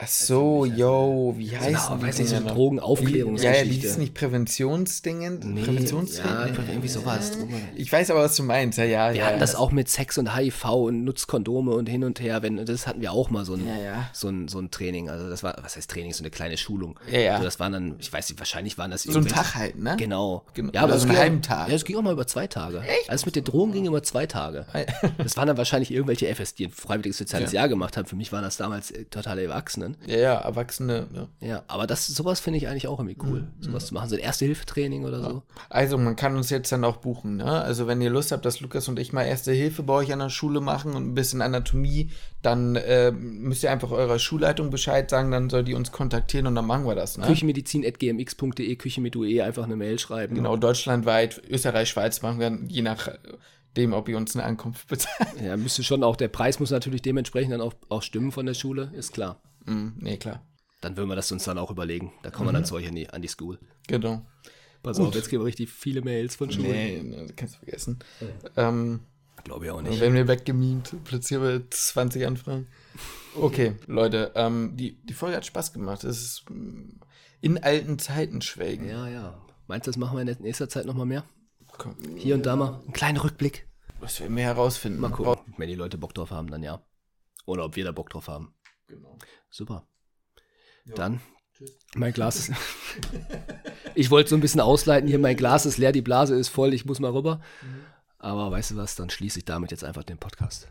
Ach so, yo, wie heißt Genau, die weiß nicht, so eine? Drogenaufklärungsgeschichte. Ja, ja, die ist nicht Präventionsdingen? Nee, Präventionstraining? ja, irgendwie sowas. Ich weiß aber, was du meinst. Ja, ja, Wir ja. hatten das auch mit Sex und HIV und Nutzkondome und hin und her. Wenn, das hatten wir auch mal so ein, Ja. So, ein, so ein Training. Also das war, was heißt Training? So eine kleine Schulung. Ja, ja. Also das waren dann, ich weiß nicht, wahrscheinlich waren das So ein Tag halt, ne? Genau. Genau. Ja, aber es so einen ging auch- halben Tag. Ja, es ging auch mal über zwei Tage. Echt? Alles mit den Drogen ging über zwei Tage. Das waren dann wahrscheinlich irgendwelche FS, die ein freiwilliges soziales Jahr gemacht haben. Für mich waren das damals äh, totale Erwachsenen. Ja, ja, Erwachsene. Ja. Ja, aber das, sowas finde ich eigentlich auch irgendwie cool. Mhm. Sowas zu machen, so ein Erste-Hilfe-Training oder so. Also, man kann uns jetzt dann auch buchen, ne? Also, wenn ihr Lust habt, dass Lukas und ich mal Erste Hilfe bei euch an der Schule machen und ein bisschen Anatomie, dann äh, müsst ihr einfach eurer Schulleitung Bescheid sagen, dann soll die uns kontaktieren und dann machen wir das, ne? Küchenmedizin.gmx.de, Küche mit UE, einfach eine Mail schreiben. Genau, deutschlandweit, Österreich, Schweiz machen wir, je nachdem, ob ihr uns eine Ankunft bezahlt. Ja, müsste schon auch, der Preis muss natürlich dementsprechend dann auch, auch stimmen von der Schule, ist klar. Hm, nee, klar. Dann würden wir das uns dann auch überlegen. Da kommen wir dann zu euch an die, an die School. Genau. Pass auf, jetzt kriegen wir richtig viele Mails von Schulen. Nee, nee, das kannst du vergessen. Ähm, Glaube ich auch nicht. werden wir weggemimt. Plötzlich haben wir 20 Anfragen. Okay, Leute, ähm, die, die Folge hat Spaß gemacht. Es ist mm, in alten Zeiten schwelgen. Ja, ja. Meinst du, das machen wir in nächster Zeit nochmal mehr? Komm, Hier und da mal einen kleinen Rückblick. Werden wir herausfinden. Mal gucken. Wenn die Leute Bock drauf haben, dann ja. Oder ob wir da Bock drauf haben. Genau. Super. Dann, mein Glas ist. [laughs] ich wollte so ein bisschen ausleiten hier, mein Glas ist leer, die Blase ist voll, ich muss mal rüber. Aber weißt du was, dann schließe ich damit jetzt einfach den Podcast.